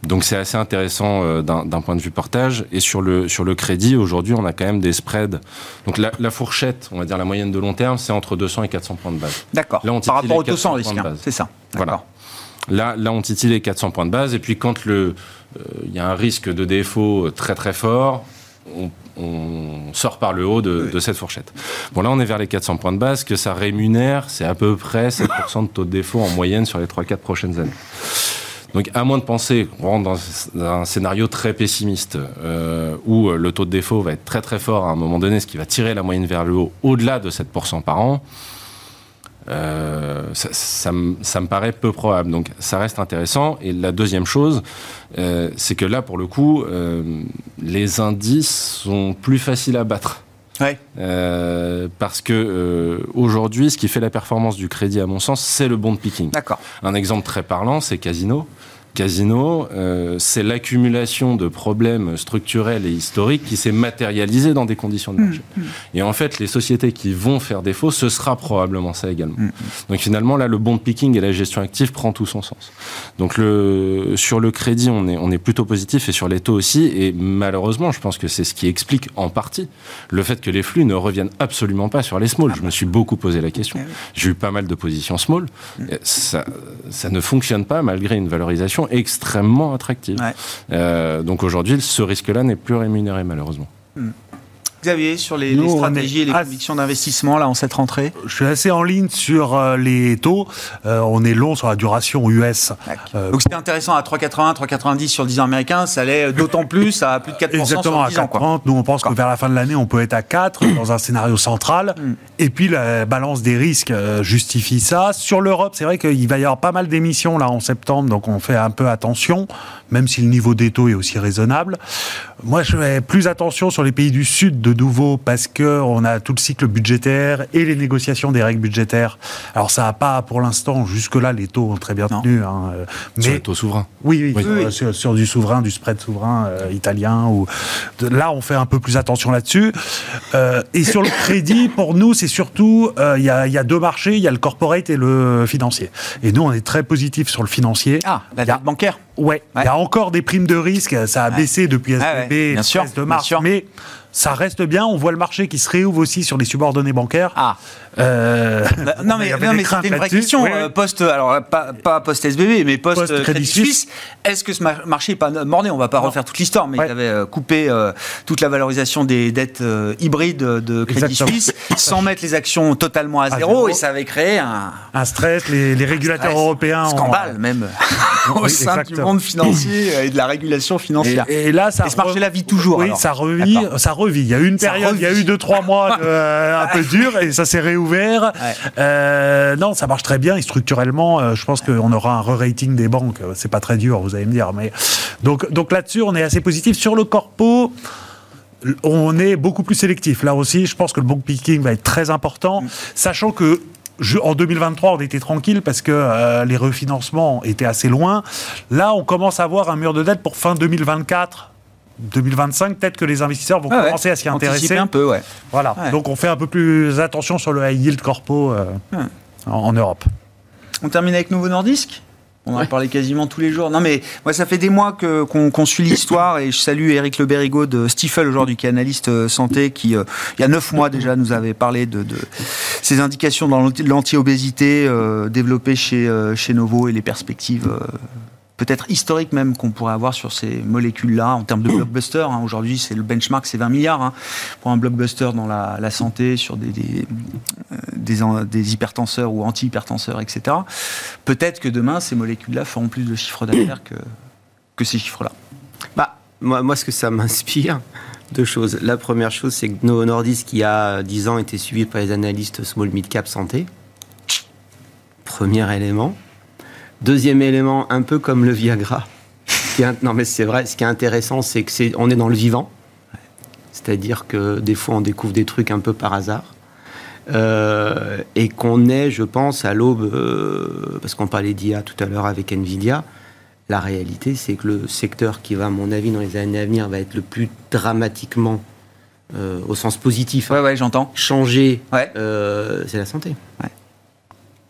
Donc c'est assez intéressant d'un point de vue portage. Et sur le, sur le crédit, aujourd'hui, on a quand même des spreads. Donc la, la, fourchette, on va dire la moyenne de long terme, c'est entre 200 et 400 points de base.
D'accord. Par rapport aux 200 risques, c'est ça.
Voilà. Là, là, on titille les 400 points de base. Et puis, quand le, il euh, y a un risque de défaut très très fort, on, sort par le haut de, cette fourchette. Bon, là, on est vers les 400 points de base. que ça rémunère, c'est à peu près 7% de taux de défaut en moyenne sur les 3-4 prochaines années. Donc, à moins de penser qu'on rentre dans un scénario très pessimiste, euh, où le taux de défaut va être très très fort à un moment donné, ce qui va tirer la moyenne vers le haut, au-delà de 7% par an, euh, ça, ça, me paraît peu probable. Donc ça reste intéressant. Et la deuxième chose, euh, c'est que là, pour le coup, euh, les indices sont plus faciles à battre.
Ouais.
parce que aujourd'hui, ce qui fait la performance du crédit, à mon sens, c'est le bond picking.
D'accord.
Un exemple très parlant, c'est Casino. Casino, euh, c'est l'accumulation de problèmes structurels et historiques qui s'est matérialisé dans des conditions de marché. Mm, mm. Et en fait, les sociétés qui vont faire défaut, ce sera probablement ça également. Mm, Donc finalement, là, le bond picking et la gestion active prend tout son sens. Donc le, sur le crédit, on est, on est plutôt positif et sur les taux aussi. Et malheureusement, je pense que c'est ce qui explique en partie le fait que les flux ne reviennent absolument pas sur les small. Je me suis beaucoup posé la question. Eh J'ai eu pas mal de positions small. Ça, ça ne fonctionne pas malgré une valorisation extrêmement attractive. Euh, donc aujourd'hui, ce risque-là n'est plus rémunéré malheureusement.
Hmm. Xavier, sur les, stratégies et les convictions d'investissement là en cette rentrée
Je suis assez en ligne sur euh, les taux. Euh, on est long sur la duration US.
Euh, Donc c'était intéressant à 3,80, 3,90 sur le 10 ans américain. Ça allait d'autant plus à plus de 4%
Exactement,
sur le 10
ans. Nous, on pense que vers la fin de l'année, on peut être à 4 dans un scénario central. Hmm. Et puis la balance des risques justifie ça. Sur l'Europe, c'est vrai qu'il va y avoir pas mal d'émissions là en septembre, donc on fait un peu attention, même si le niveau des taux est aussi raisonnable. Moi, je fais plus attention sur les pays du Sud de nouveau parce que on a tout le cycle budgétaire et les négociations des règles budgétaires. Alors ça n'a pas pour l'instant jusque-là les taux ont très bien tenu. Hein,
euh, mais sur les taux souverains.
Oui, oui, Sur, du souverain, du spread souverain euh, italien. Ou là, on fait un peu plus attention là-dessus. Euh, et sur le crédit, pour nous, c'est surtout il y, a, y, a, deux marchés, il y a le corporate et le financier. Et nous, on est très positif sur le financier.
Ah, la dette bancaire.
Ouais, il y a encore des primes de risque, ça a baissé depuis SVB,
bien sûr,
de mars, mais ça reste bien. On voit le marché qui se réouvre aussi sur les subordonnés bancaires.
Ah. Euh, non mais, mais c'était une vraie question. Euh, post, alors pas, pas post SBB, mais post, post Crédit Suisse. Est-ce que ce marché n'est pas morné On va pas refaire toute l'histoire, mais il avait euh, coupé toute la valorisation des dettes hybrides de Crédit Suisse sans mettre les actions totalement à, zéro, et ça avait créé un,
un stress. Les, les régulateurs européens,
scandale même au sein du monde financier et de la régulation financière.
Et, là, ça
ce marché-là vit toujours.
Oui, ça revit, ça revit. Il y a eu une période, il y a eu deux trois mois un peu dur, et ça s'est réouvert ouvert. Euh, non, ça marche très bien et structurellement, euh, je pense qu'on aura un re-rating des banques. C'est pas très dur, vous allez me dire. Mais donc, donc là-dessus, on est assez positif. Sur le corpo, on est beaucoup plus sélectif. Là aussi, je pense que le book picking va être très important, mm. sachant que en 2023, on était tranquille parce que euh, les refinancements étaient assez loin. Là, on commence à voir un mur de dette pour fin 2024 2025, peut-être que les investisseurs vont ah commencer à s'y intéresser.
un peu, ouais.
Voilà. Donc on fait un peu plus attention sur le high yield corpo euh, en, Europe.
On termine avec Nouveau Nordisk? On en a parlé quasiment tous les jours. Non, mais moi, ça fait des mois que, qu'on, suit l'histoire et je salue Eric Le Berrigo de Stifel aujourd'hui, qui est analyste euh, santé, qui, euh, il y a neuf mois déjà, nous avait parlé de, de ces indications dans l'anti-obésité développées chez, chez Novo et les perspectives peut-être historique même qu'on pourrait avoir sur ces molécules-là en termes de blockbuster. Hein. Aujourd'hui, c'est le benchmark, c'est 20 milliards hein, pour un blockbuster dans la, santé sur des, des, euh, des, hypertenseurs ou anti-hypertenseurs, etc. Peut-être que demain, ces molécules-là feront plus de chiffres d'affaires que, que ces chiffres-là.
Bah, moi, moi, ce que ça m'inspire, deux choses. La première chose, c'est que Novo Nordisk, qui a 10 ans été suivi par les analystes small mid cap santé. Premier élément. Deuxième élément, un peu comme le Viagra. non, mais c'est vrai. Ce qui est intéressant, c'est que c'est, on est dans le vivant. C'est-à-dire que des fois, on découvre des trucs un peu par hasard. et qu'on est, je pense, à l'aube, parce qu'on parlait d'IA tout à l'heure avec Nvidia, la réalité, c'est que le secteur qui va, à mon avis, dans les années à venir, va être le plus dramatiquement, au sens positif,
ouais, ouais, j'entends.
changé, c'est la santé.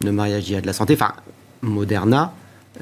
Le mariage d'IA de la santé. Enfin, Moderna,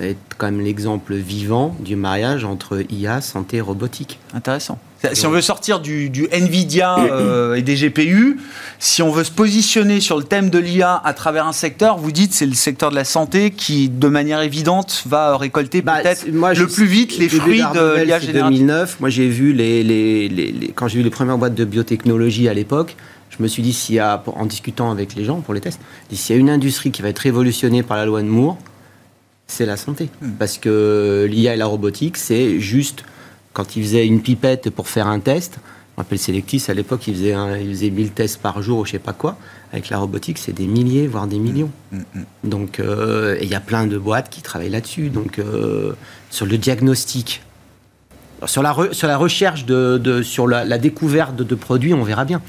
est quand même l'exemple vivant du mariage entre IA, santé et robotique.
Intéressant. Si on veut sortir du, Nvidia euh, et des GPU, si on veut se positionner sur le thème de l'IA à travers un secteur, vous dites c'est le secteur de la santé qui, de manière évidente, va récolter bah, peut-être le plus vite les fruits de l'IA générative.
2009, moi j'ai vu les, les, les, quand j'ai vu les premières boîtes de biotechnologie à l'époque, je me suis dit s'il y a, en discutant avec les gens pour les tests, s'il y a une industrie qui va être révolutionnée par la loi de Moore, c'est la santé. Hmm. Parce que l'IA et la robotique, c'est juste quand ils faisaient une pipette pour faire un test. Je me rappelle Selectis, à l'époque, ils faisaient, un, ils 1000 tests par jour ou je sais pas quoi. Avec la robotique, c'est des milliers, voire des millions. Hmm, hmm, Donc, euh, il y a plein de boîtes qui travaillent là-dessus. Donc, euh, sur le diagnostic, sur la, sur la recherche, de, sur la, découverte de, produits, on verra bien.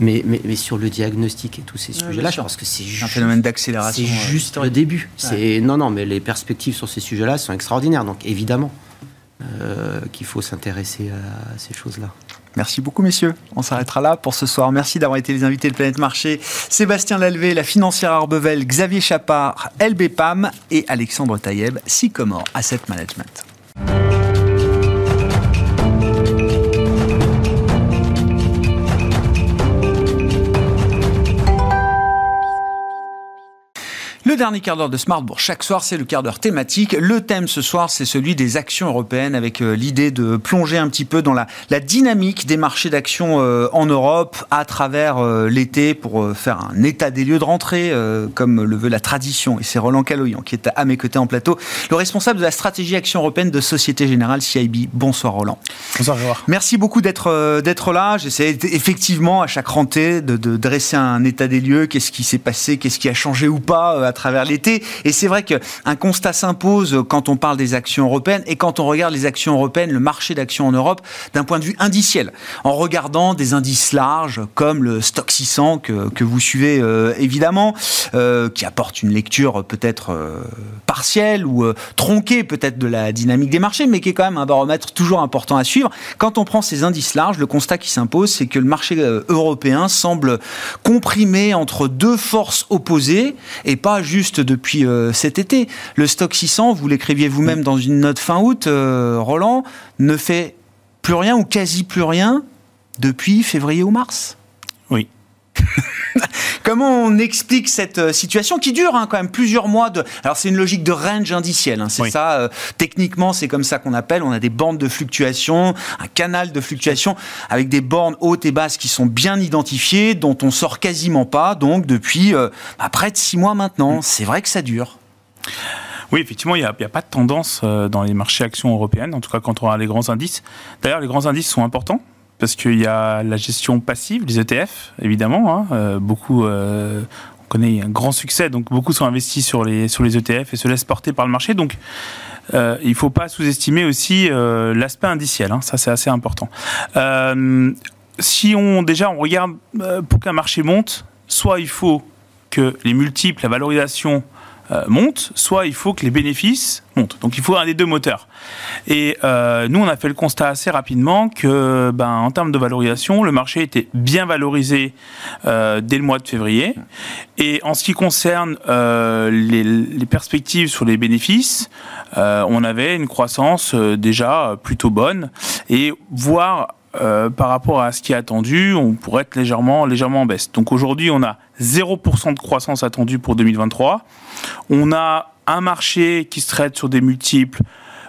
Mais, mais, sur le diagnostic et tous ces sujets-là, je pense que c'est juste,
un phénomène d'accélération.
C'est juste le début. C'est non, non, mais les perspectives sur ces sujets-là sont extraordinaires. Donc évidemment euh, qu'il faut s'intéresser à ces choses-là.
Merci beaucoup, messieurs. On s'arrêtera là pour ce soir. Merci d'avoir été les invités de Planète Marché. Sébastien Lalvé, la financière Arbevel, Xavier Chapard, LBPAM et Alexandre Taïeb, Sycomore Asset Management. Le dernier quart d'heure de Smartbourg, chaque soir, c'est le quart d'heure thématique. Le thème ce soir, c'est celui des actions européennes, avec euh, l'idée de plonger un petit peu dans la, la dynamique des marchés d'actions euh, en Europe à travers euh, l'été pour faire un état des lieux de rentrée, comme le veut la tradition. Et c'est Roland Caloyan qui est à mes côtés en plateau, le responsable de la stratégie action européenne de Société Générale CIB. Bonsoir Roland.
Bonsoir Gérard.
Merci beaucoup d'être d'être là. J'essaie effectivement à chaque rentrée de, de, dresser un état des lieux, qu'est-ce qui s'est passé, qu'est-ce qui a changé ou pas à travers l'été. Et c'est vrai qu'un constat s'impose quand on parle des actions européennes et quand on regarde les actions européennes, le marché d'actions en Europe, d'un point de vue indiciel. En regardant des indices larges comme le Stock 600 que, que vous suivez euh, évidemment, euh, qui apporte une lecture peut-être euh, partielle ou tronquée peut-être de la dynamique des marchés, mais qui est quand même un baromètre toujours important à suivre. Quand on prend ces indices larges, le constat qui s'impose, c'est que le marché européen semble comprimé entre deux forces opposées et pas juste depuis euh, cet été. Le stock 600, vous l'écriviez vous-même dans une note fin août, euh, Roland, ne fait plus rien ou quasi plus rien depuis février ou mars? Comment on explique cette euh, situation qui dure hein, quand même plusieurs mois de... Alors c'est une logique de range indiciel, hein, c'est ça. Euh, techniquement, c'est comme ça qu'on appelle. On a des bandes de fluctuation, un canal de fluctuation avec des bornes hautes et basses qui sont bien identifiées, dont on sort quasiment pas. Donc depuis euh, bah, près de six mois maintenant, mm. c'est vrai que ça dure.
Oui, effectivement, il n'y a, a, pas de tendance dans les marchés actions européennes, en tout cas quand on regarde les grands indices. D'ailleurs, les grands indices sont importants parce qu'il y a la gestion passive, les ETF, évidemment. Hein, euh, beaucoup, euh, on connaît un grand succès, donc beaucoup sont investis sur les, sur les ETF et se laissent porter par le marché. Donc, euh, il ne faut pas sous-estimer aussi l'aspect indiciel. Hein, ça, c'est assez important. si on déjà on regarde pour qu'un marché monte, soit il faut que les multiples, la valorisation monte, soit il faut que les bénéfices montent. Donc il faut un des deux moteurs. Et euh, nous, on a fait le constat assez rapidement que, ben, en termes de valorisation, le marché était bien valorisé euh, dès le mois de février. Et en ce qui concerne les, les, perspectives sur les bénéfices, on avait une croissance déjà plutôt bonne et voire euh, par rapport à ce qui est attendu, on pourrait être légèrement, légèrement en baisse. Donc aujourd'hui, on a 0% de croissance attendue pour 2023. On a un marché qui se traite sur des multiples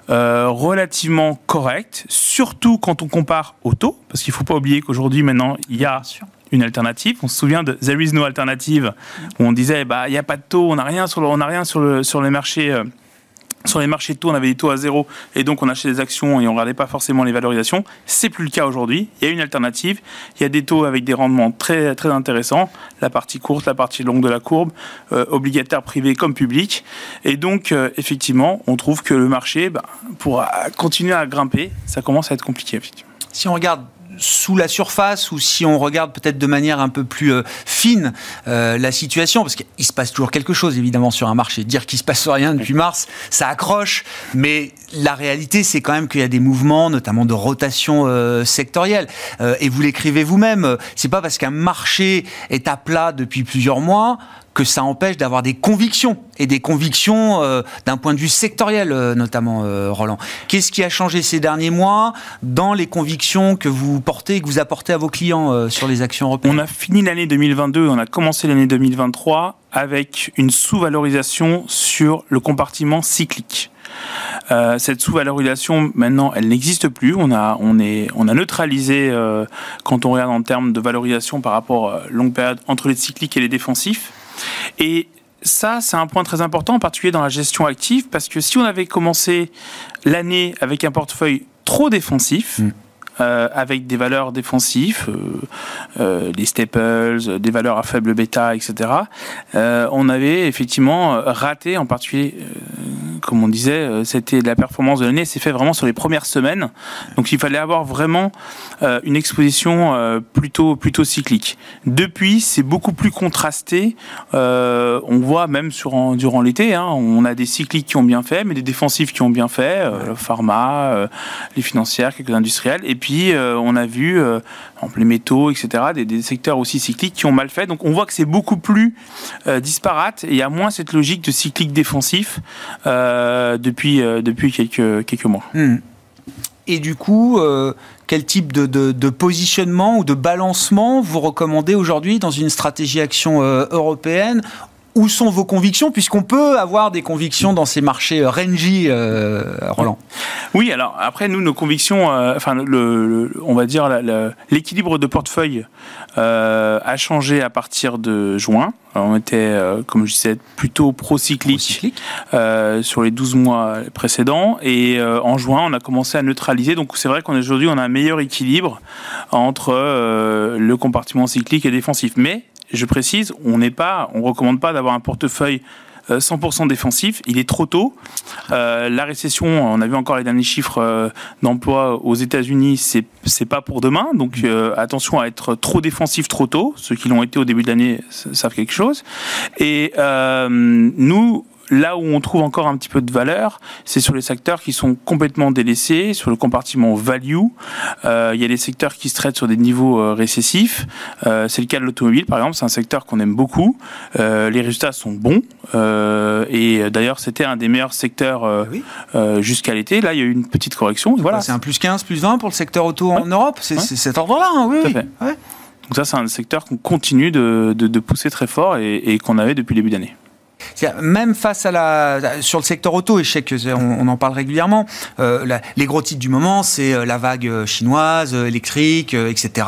euh, relativement corrects, surtout quand on compare au taux, parce qu'il ne faut pas oublier qu'aujourd'hui, maintenant, il y a une alternative. On se souvient de There is no alternative, où on disait, bah, il n'y a pas de taux, on n'a rien sur on n'a rien sur, le, sur les marchés. Euh, sur les marchés de taux, on avait des taux à zéro et donc on achetait des actions et on ne regardait pas forcément les valorisations. C'est plus le cas aujourd'hui. Il y a une alternative. Il y a des taux avec des rendements très, très intéressants. La partie courte, la partie longue de la courbe, euh, obligataire privé comme public. Et donc, euh, effectivement, on trouve que le marché, bah, pour continuer à grimper, ça commence à être compliqué.
Si on regarde sous la surface ou si on regarde peut-être de manière un peu plus euh, fine euh, la situation, parce qu'il se passe toujours quelque chose évidemment sur un marché. Dire qu'il se passe rien depuis mars, ça accroche, mais la réalité c'est quand même qu'il y a des mouvements, notamment de rotation euh, sectorielle. et vous l'écrivez vous-même, c'est pas parce qu'un marché est à plat depuis plusieurs mois que ça empêche d'avoir des convictions, et des convictions euh, d'un point de vue sectoriel euh, notamment, euh, Roland. Qu'est-ce qui a changé ces derniers mois dans les convictions que vous portez que vous apportez à vos clients sur les actions européennes?
On a fini l'année 2022, on a commencé l'année 2023 avec une sous-valorisation sur le compartiment cyclique. Cette sous-valorisation, maintenant, elle n'existe plus. On a, on, est, on a neutralisé, quand on regarde en termes de valorisation par rapport à longue période, entre les cycliques et les défensifs. Et ça, c'est un point très important, en particulier dans la gestion active, parce que si on avait commencé l'année avec un portefeuille trop défensif, mm. Euh, avec des valeurs défensives, euh, euh, les staples, des valeurs à faible bêta, etc., on avait effectivement raté, en particulier comme on disait, euh, c'était la performance de l'année s'est fait vraiment sur les premières semaines. Donc il fallait avoir vraiment euh, une exposition euh, plutôt plutôt cyclique. Depuis, c'est beaucoup plus contrasté. on voit même sur durant l'été, hein, on a des cycliques qui ont bien fait, mais des défensifs qui ont bien fait, le pharma, les financières, quelques industriels. Et puis on a vu, les métaux, etc., des, secteurs aussi cycliques qui ont mal fait. Donc on voit que c'est beaucoup plus disparate et il y a moins cette logique de cyclique défensif. Euh, depuis, euh, depuis quelques, quelques mois. Hmm.
Et du coup, euh, quel type de, de, positionnement ou de balancement vous recommandez aujourd'hui dans une stratégie action européenne où sont vos convictions Puisqu'on peut avoir des convictions dans ces marchés rangy, Roland.
Oui, alors après, nous, nos convictions, enfin, le, on va dire l'équilibre de portefeuille a changé à partir de juin on était, euh, comme je disais, plutôt pro-cyclique euh, sur les 12 mois précédents. Et euh, en juin, on a commencé à neutraliser. Donc c'est vrai qu'on aujourd'hui, on a un meilleur équilibre entre le compartiment cyclique et défensif. Mais je précise, on n'est pas, on recommande pas d'avoir un portefeuille 100% euh, défensif. Il est trop tôt. Euh, la récession, on a vu encore les derniers chiffres euh, d'emploi aux États-Unis, c'est c'est pas pour demain. Donc attention à être trop défensif trop tôt. Ceux qui l'ont été au début de l'année savent quelque chose. Et nous, Là où on trouve encore un petit peu de valeur, c'est sur les secteurs qui sont complètement délaissés, sur le compartiment value. Euh, il y a des secteurs qui se traitent sur des niveaux euh, récessifs. Euh, c'est le cas de l'automobile, par exemple. C'est un secteur qu'on aime beaucoup. les résultats sont bons. et d'ailleurs, c'était un des meilleurs secteurs jusqu'à l'été. Là, il y a eu une petite correction. Voilà.
C'est un plus 15, plus 20 pour le secteur auto en Europe? C'est cet ordre-là, hein, oui.
Donc ça, c'est un secteur qu'on continue de, de, pousser très fort et, et qu'on avait depuis le début d'année.
Même face à la sur le secteur auto, et je sais qu'on on en parle régulièrement, euh, les gros titres du moment, c'est euh, la vague euh, chinoise, électrique, etc.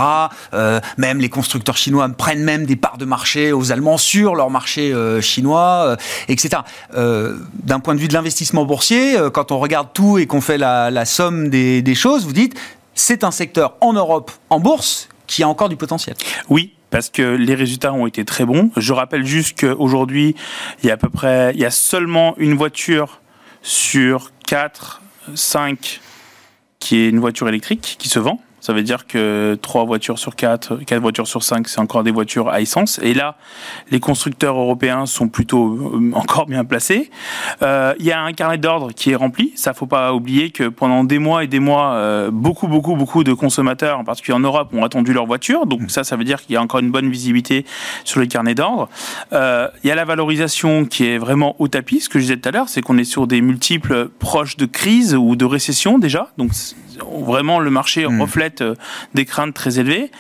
même les constructeurs chinois prennent même des parts de marché aux Allemands sur leur marché chinois, etc. D'un point de vue de l'investissement boursier, quand on regarde tout et qu'on fait la, somme des, des choses, vous dites c'est un secteur en Europe en bourse qui a encore du potentiel.
Oui, parce que les résultats ont été très bons. Je rappelle juste qu'aujourd'hui, il y a à peu près, seulement une voiture sur 4, 5 qui est une voiture électrique qui se vend. Ça veut dire que 3 voitures sur 4, 4 voitures sur 5, c'est encore des voitures à essence. Et là, les constructeurs européens sont plutôt euh, encore bien placés. Euh, il y a un carnet d'ordre qui est rempli. Ça, faut pas oublier que pendant des mois et des mois, euh, beaucoup, beaucoup, beaucoup de consommateurs, en particulier en Europe, ont attendu leur voiture. Donc ça, ça veut dire qu'il y a encore une bonne visibilité sur le carnet d'ordre. il y a la valorisation qui est vraiment au tapis. Ce que je disais tout à l'heure, c'est qu'on est sur des multiples proches de crise ou de récession déjà. Donc vraiment, le marché hmm. reflète euh, des craintes très élevées.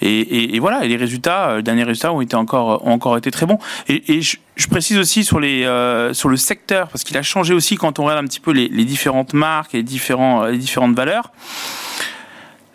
Et, voilà, et les résultats, euh, les derniers résultats ont été encore, ont encore été très bons. Et, je, précise aussi sur, les, euh, sur le secteur, parce qu'il a changé aussi quand on regarde un petit peu les, différentes marques et les, différents, les différentes valeurs.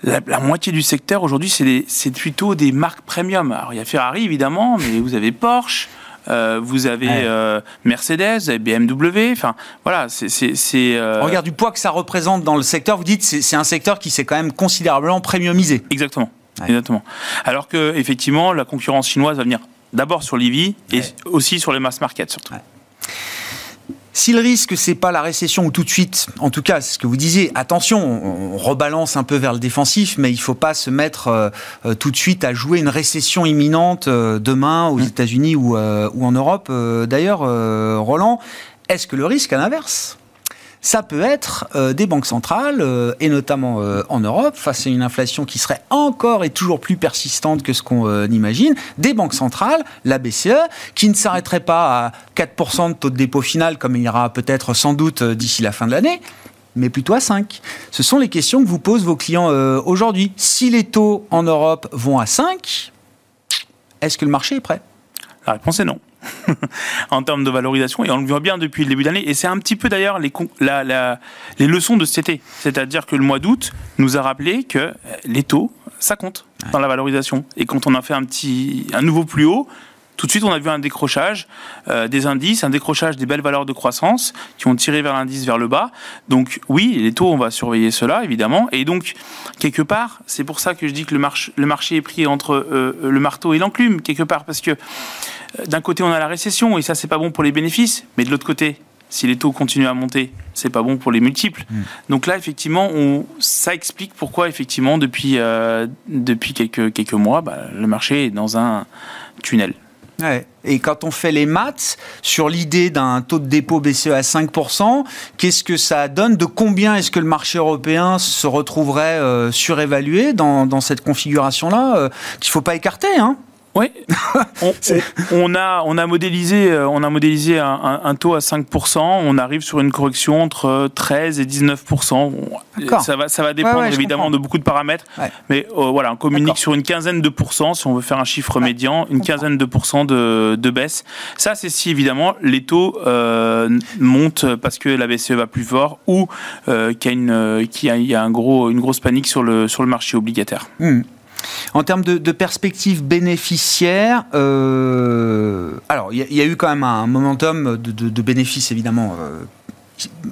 La, moitié du secteur aujourd'hui, c'est plutôt des marques premium. Alors il y a Ferrari évidemment, mais vous avez Porsche, euh, vous avez euh, Mercedes, vous avez BMW. Enfin, voilà, c'est.
Euh... Regarde du poids que ça représente dans le secteur. Vous dites c'est un secteur qui s'est quand même considérablement premiumisé.
Exactement. Exactement. Alors que effectivement, la concurrence chinoise va venir d'abord sur l'EV et aussi sur les mass market surtout.
Si le risque, c'est pas la récession ou tout de suite, en tout cas, c'est ce que vous disiez, attention, on, rebalance un peu vers le défensif, mais il faut pas se mettre euh, euh, tout de suite à jouer une récession imminente euh, demain aux mmh. États-Unis ou, ou, en Europe. D'ailleurs, Roland, est-ce que le risque, à l'inverse? Ça peut être euh, des banques centrales, euh, et notamment euh, en Europe, face à une inflation qui serait encore et toujours plus persistante que ce qu'on imagine, des banques centrales, la BCE, qui ne s'arrêterait pas à 4% de taux de dépôt final, comme il y aura peut-être sans doute d'ici la fin de l'année, mais plutôt à 5. Ce sont les questions que vous posent vos clients aujourd'hui. Si les taux en Europe vont à 5, est-ce que le marché est prêt?
La réponse est non. en termes de valorisation, et on le voit bien depuis le début d'année. Et c'est un petit peu d'ailleurs les, les leçons de cet été. C'est-à-dire que le mois d'août nous a rappelé que les taux, ça compte dans la valorisation. Et quand on a fait un petit, un nouveau plus haut, tout de suite, on a vu un décrochage euh, des indices, un décrochage des belles valeurs de croissance qui ont tiré vers l'indice vers le bas. Donc oui, les taux, on va surveiller cela, évidemment. Et donc, quelque part, c'est pour ça que je dis que le, le marché est pris entre euh, le marteau et l'enclume, quelque part, parce que d'un côté, on a la récession et ça, c'est pas bon pour les bénéfices, mais de l'autre côté, si les taux continuent à monter, c'est pas bon pour les multiples. Hmm. Donc là, effectivement, on, ça explique pourquoi, effectivement, depuis, euh, depuis quelques, quelques mois, bah, le marché est dans un tunnel.
Et quand on fait les maths sur l'idée d'un taux de dépôt BCE à 5%, qu'est-ce que ça donne De combien est-ce que le marché européen se retrouverait euh, surévalué dans, dans cette configuration-là euh, Qu'il ne faut pas écarter, hein
oui, on, a, on a modélisé, euh, on a modélisé un, taux à 5%. On arrive sur une correction entre 13 et 19%. Ça va, ça va dépendre évidemment de beaucoup de paramètres. Mais euh, voilà, on communique sur une quinzaine de pourcents, si on veut faire un chiffre médian, une quinzaine de pourcents de, de baisse. Ça, c'est si évidemment les taux euh, montent parce que la BCE va plus fort ou qu'il y a, une, y a un gros, une grosse panique sur le, sur le marché obligataire.
Hmm. En termes de, de perspectives bénéficiaires, euh, alors il y, a eu quand même un momentum de, bénéfices évidemment euh,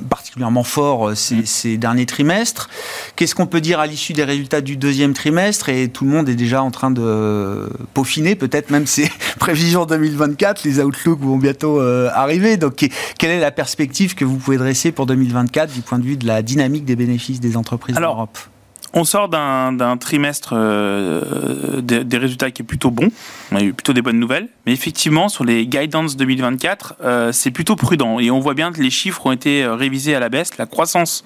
particulièrement fort euh, mm. ces, derniers trimestres. Qu'est-ce qu'on peut dire à l'issue des résultats du deuxième trimestre? Et tout le monde est déjà en train de peaufiner peut-être même ses prévisions 2024. Les outlooks vont bientôt arriver. Donc quelle est la perspective que vous pouvez dresser pour 2024 du point de vue de la dynamique des bénéfices des entreprises en Europe
on sort d'un trimestre euh, des, résultats qui est plutôt bon. On a eu plutôt des bonnes nouvelles. Mais effectivement, sur les guidance 2024, euh, c'est plutôt prudent. Et on voit bien que les chiffres ont été euh, révisés à la baisse. La croissance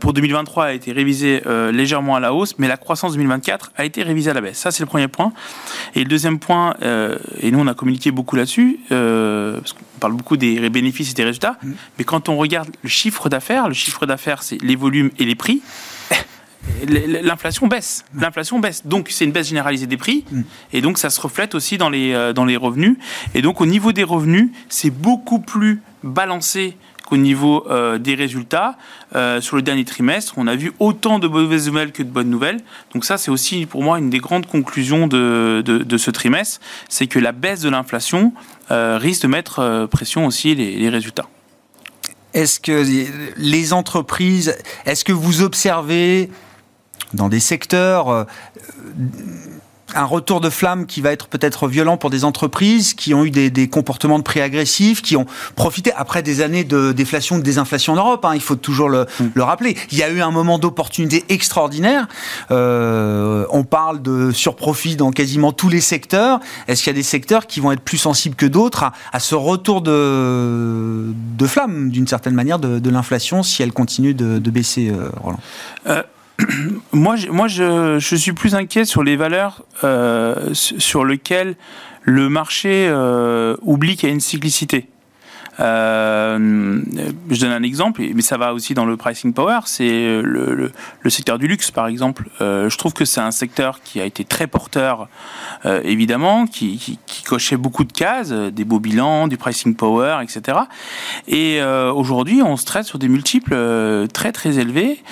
pour 2023 a été révisée légèrement à la hausse, mais la croissance 2024 a été révisée à la baisse. Ça, c'est le premier point. Et le deuxième point, et nous, on a communiqué beaucoup là-dessus, parce qu'on parle beaucoup des bénéfices et des résultats, mmh. mais quand on regarde le chiffre d'affaires, le chiffre d'affaires, c'est les volumes et les prix l'inflation baisse. L'inflation baisse. Donc, c'est une baisse généralisée des prix. Mm. Et donc, ça se reflète aussi dans les, euh, dans les revenus. Et donc, au niveau des revenus, c'est beaucoup plus balancé qu'au niveau euh, des résultats. Euh, sur le dernier trimestre, on a vu autant de mauvaises nouvelles que de bonnes nouvelles. Donc ça, c'est aussi pour moi une des grandes conclusions de, de, ce trimestre, c'est que la baisse de l'inflation risque de mettre pression aussi les, les résultats.
Est-ce que les entreprises, est-ce que vous observez dans des secteurs euh, un retour de flamme qui va être peut-être violent pour des entreprises qui ont eu des, comportements de prix agressifs, qui ont profité après des années de déflation, de désinflation en Europe. Hein, il faut toujours le, mm. le, rappeler. Il y a eu un moment d'opportunité extraordinaire. Euh, on parle de surprofit dans quasiment tous les secteurs. Est-ce qu'il y a des secteurs qui vont être plus sensibles que d'autres à, ce retour de, de flamme, d'une certaine manière, de, l'inflation si elle continue de, baisser, euh, Roland?
Euh, moi, je, moi je, suis plus inquiet sur les valeurs euh, sur lesquelles le marché euh, oublie qu'il y a une cyclicité. Euh, je donne un exemple, mais ça va aussi dans le pricing power, c'est le, secteur du luxe par exemple. je trouve que c'est un secteur qui a été très porteur, évidemment, qui, cochait beaucoup de cases, des beaux bilans, du pricing power, etc. Et aujourd'hui, on se traite sur des multiples très très élevés.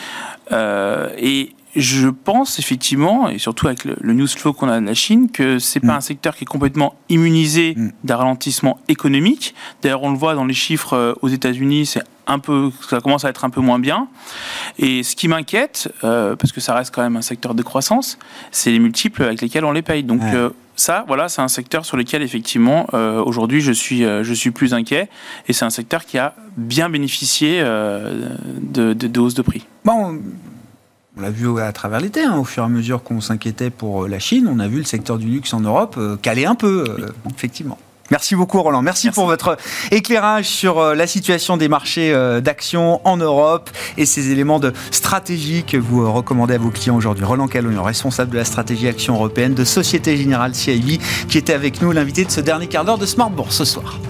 Euh, et je pense effectivement, et surtout avec le, news flow qu'on a de la Chine, que c'est pas mm. un secteur qui est complètement immunisé mm. d'un ralentissement économique. D'ailleurs, on le voit dans les chiffres euh, aux États-Unis, c'est un peu, ça commence à être un peu moins bien. Et ce qui m'inquiète, euh, parce que ça reste quand même un secteur de croissance, c'est les multiples avec lesquels on les paye. Donc ça, voilà, c'est un secteur sur lequel effectivement euh, aujourd'hui je suis euh, je suis plus inquiet et c'est un secteur qui a bien bénéficié euh, de, de, de hausse de prix.
Bon, on l'a vu à travers l'été, hein, au fur et à mesure qu'on s'inquiétait pour euh, la Chine, on a vu le secteur du luxe en Europe euh, caler un peu, euh, effectivement. Merci beaucoup Roland. Merci,
Merci.
pour votre éclairage sur la situation des marchés d'actions en Europe et ces éléments de stratégie que vous recommandez à vos clients aujourd'hui. Roland Calognon, responsable de la stratégie action européenne de Société Générale CIB, qui était avec nous, l'invité de ce dernier quart d'heure de Smart Bourse ce soir.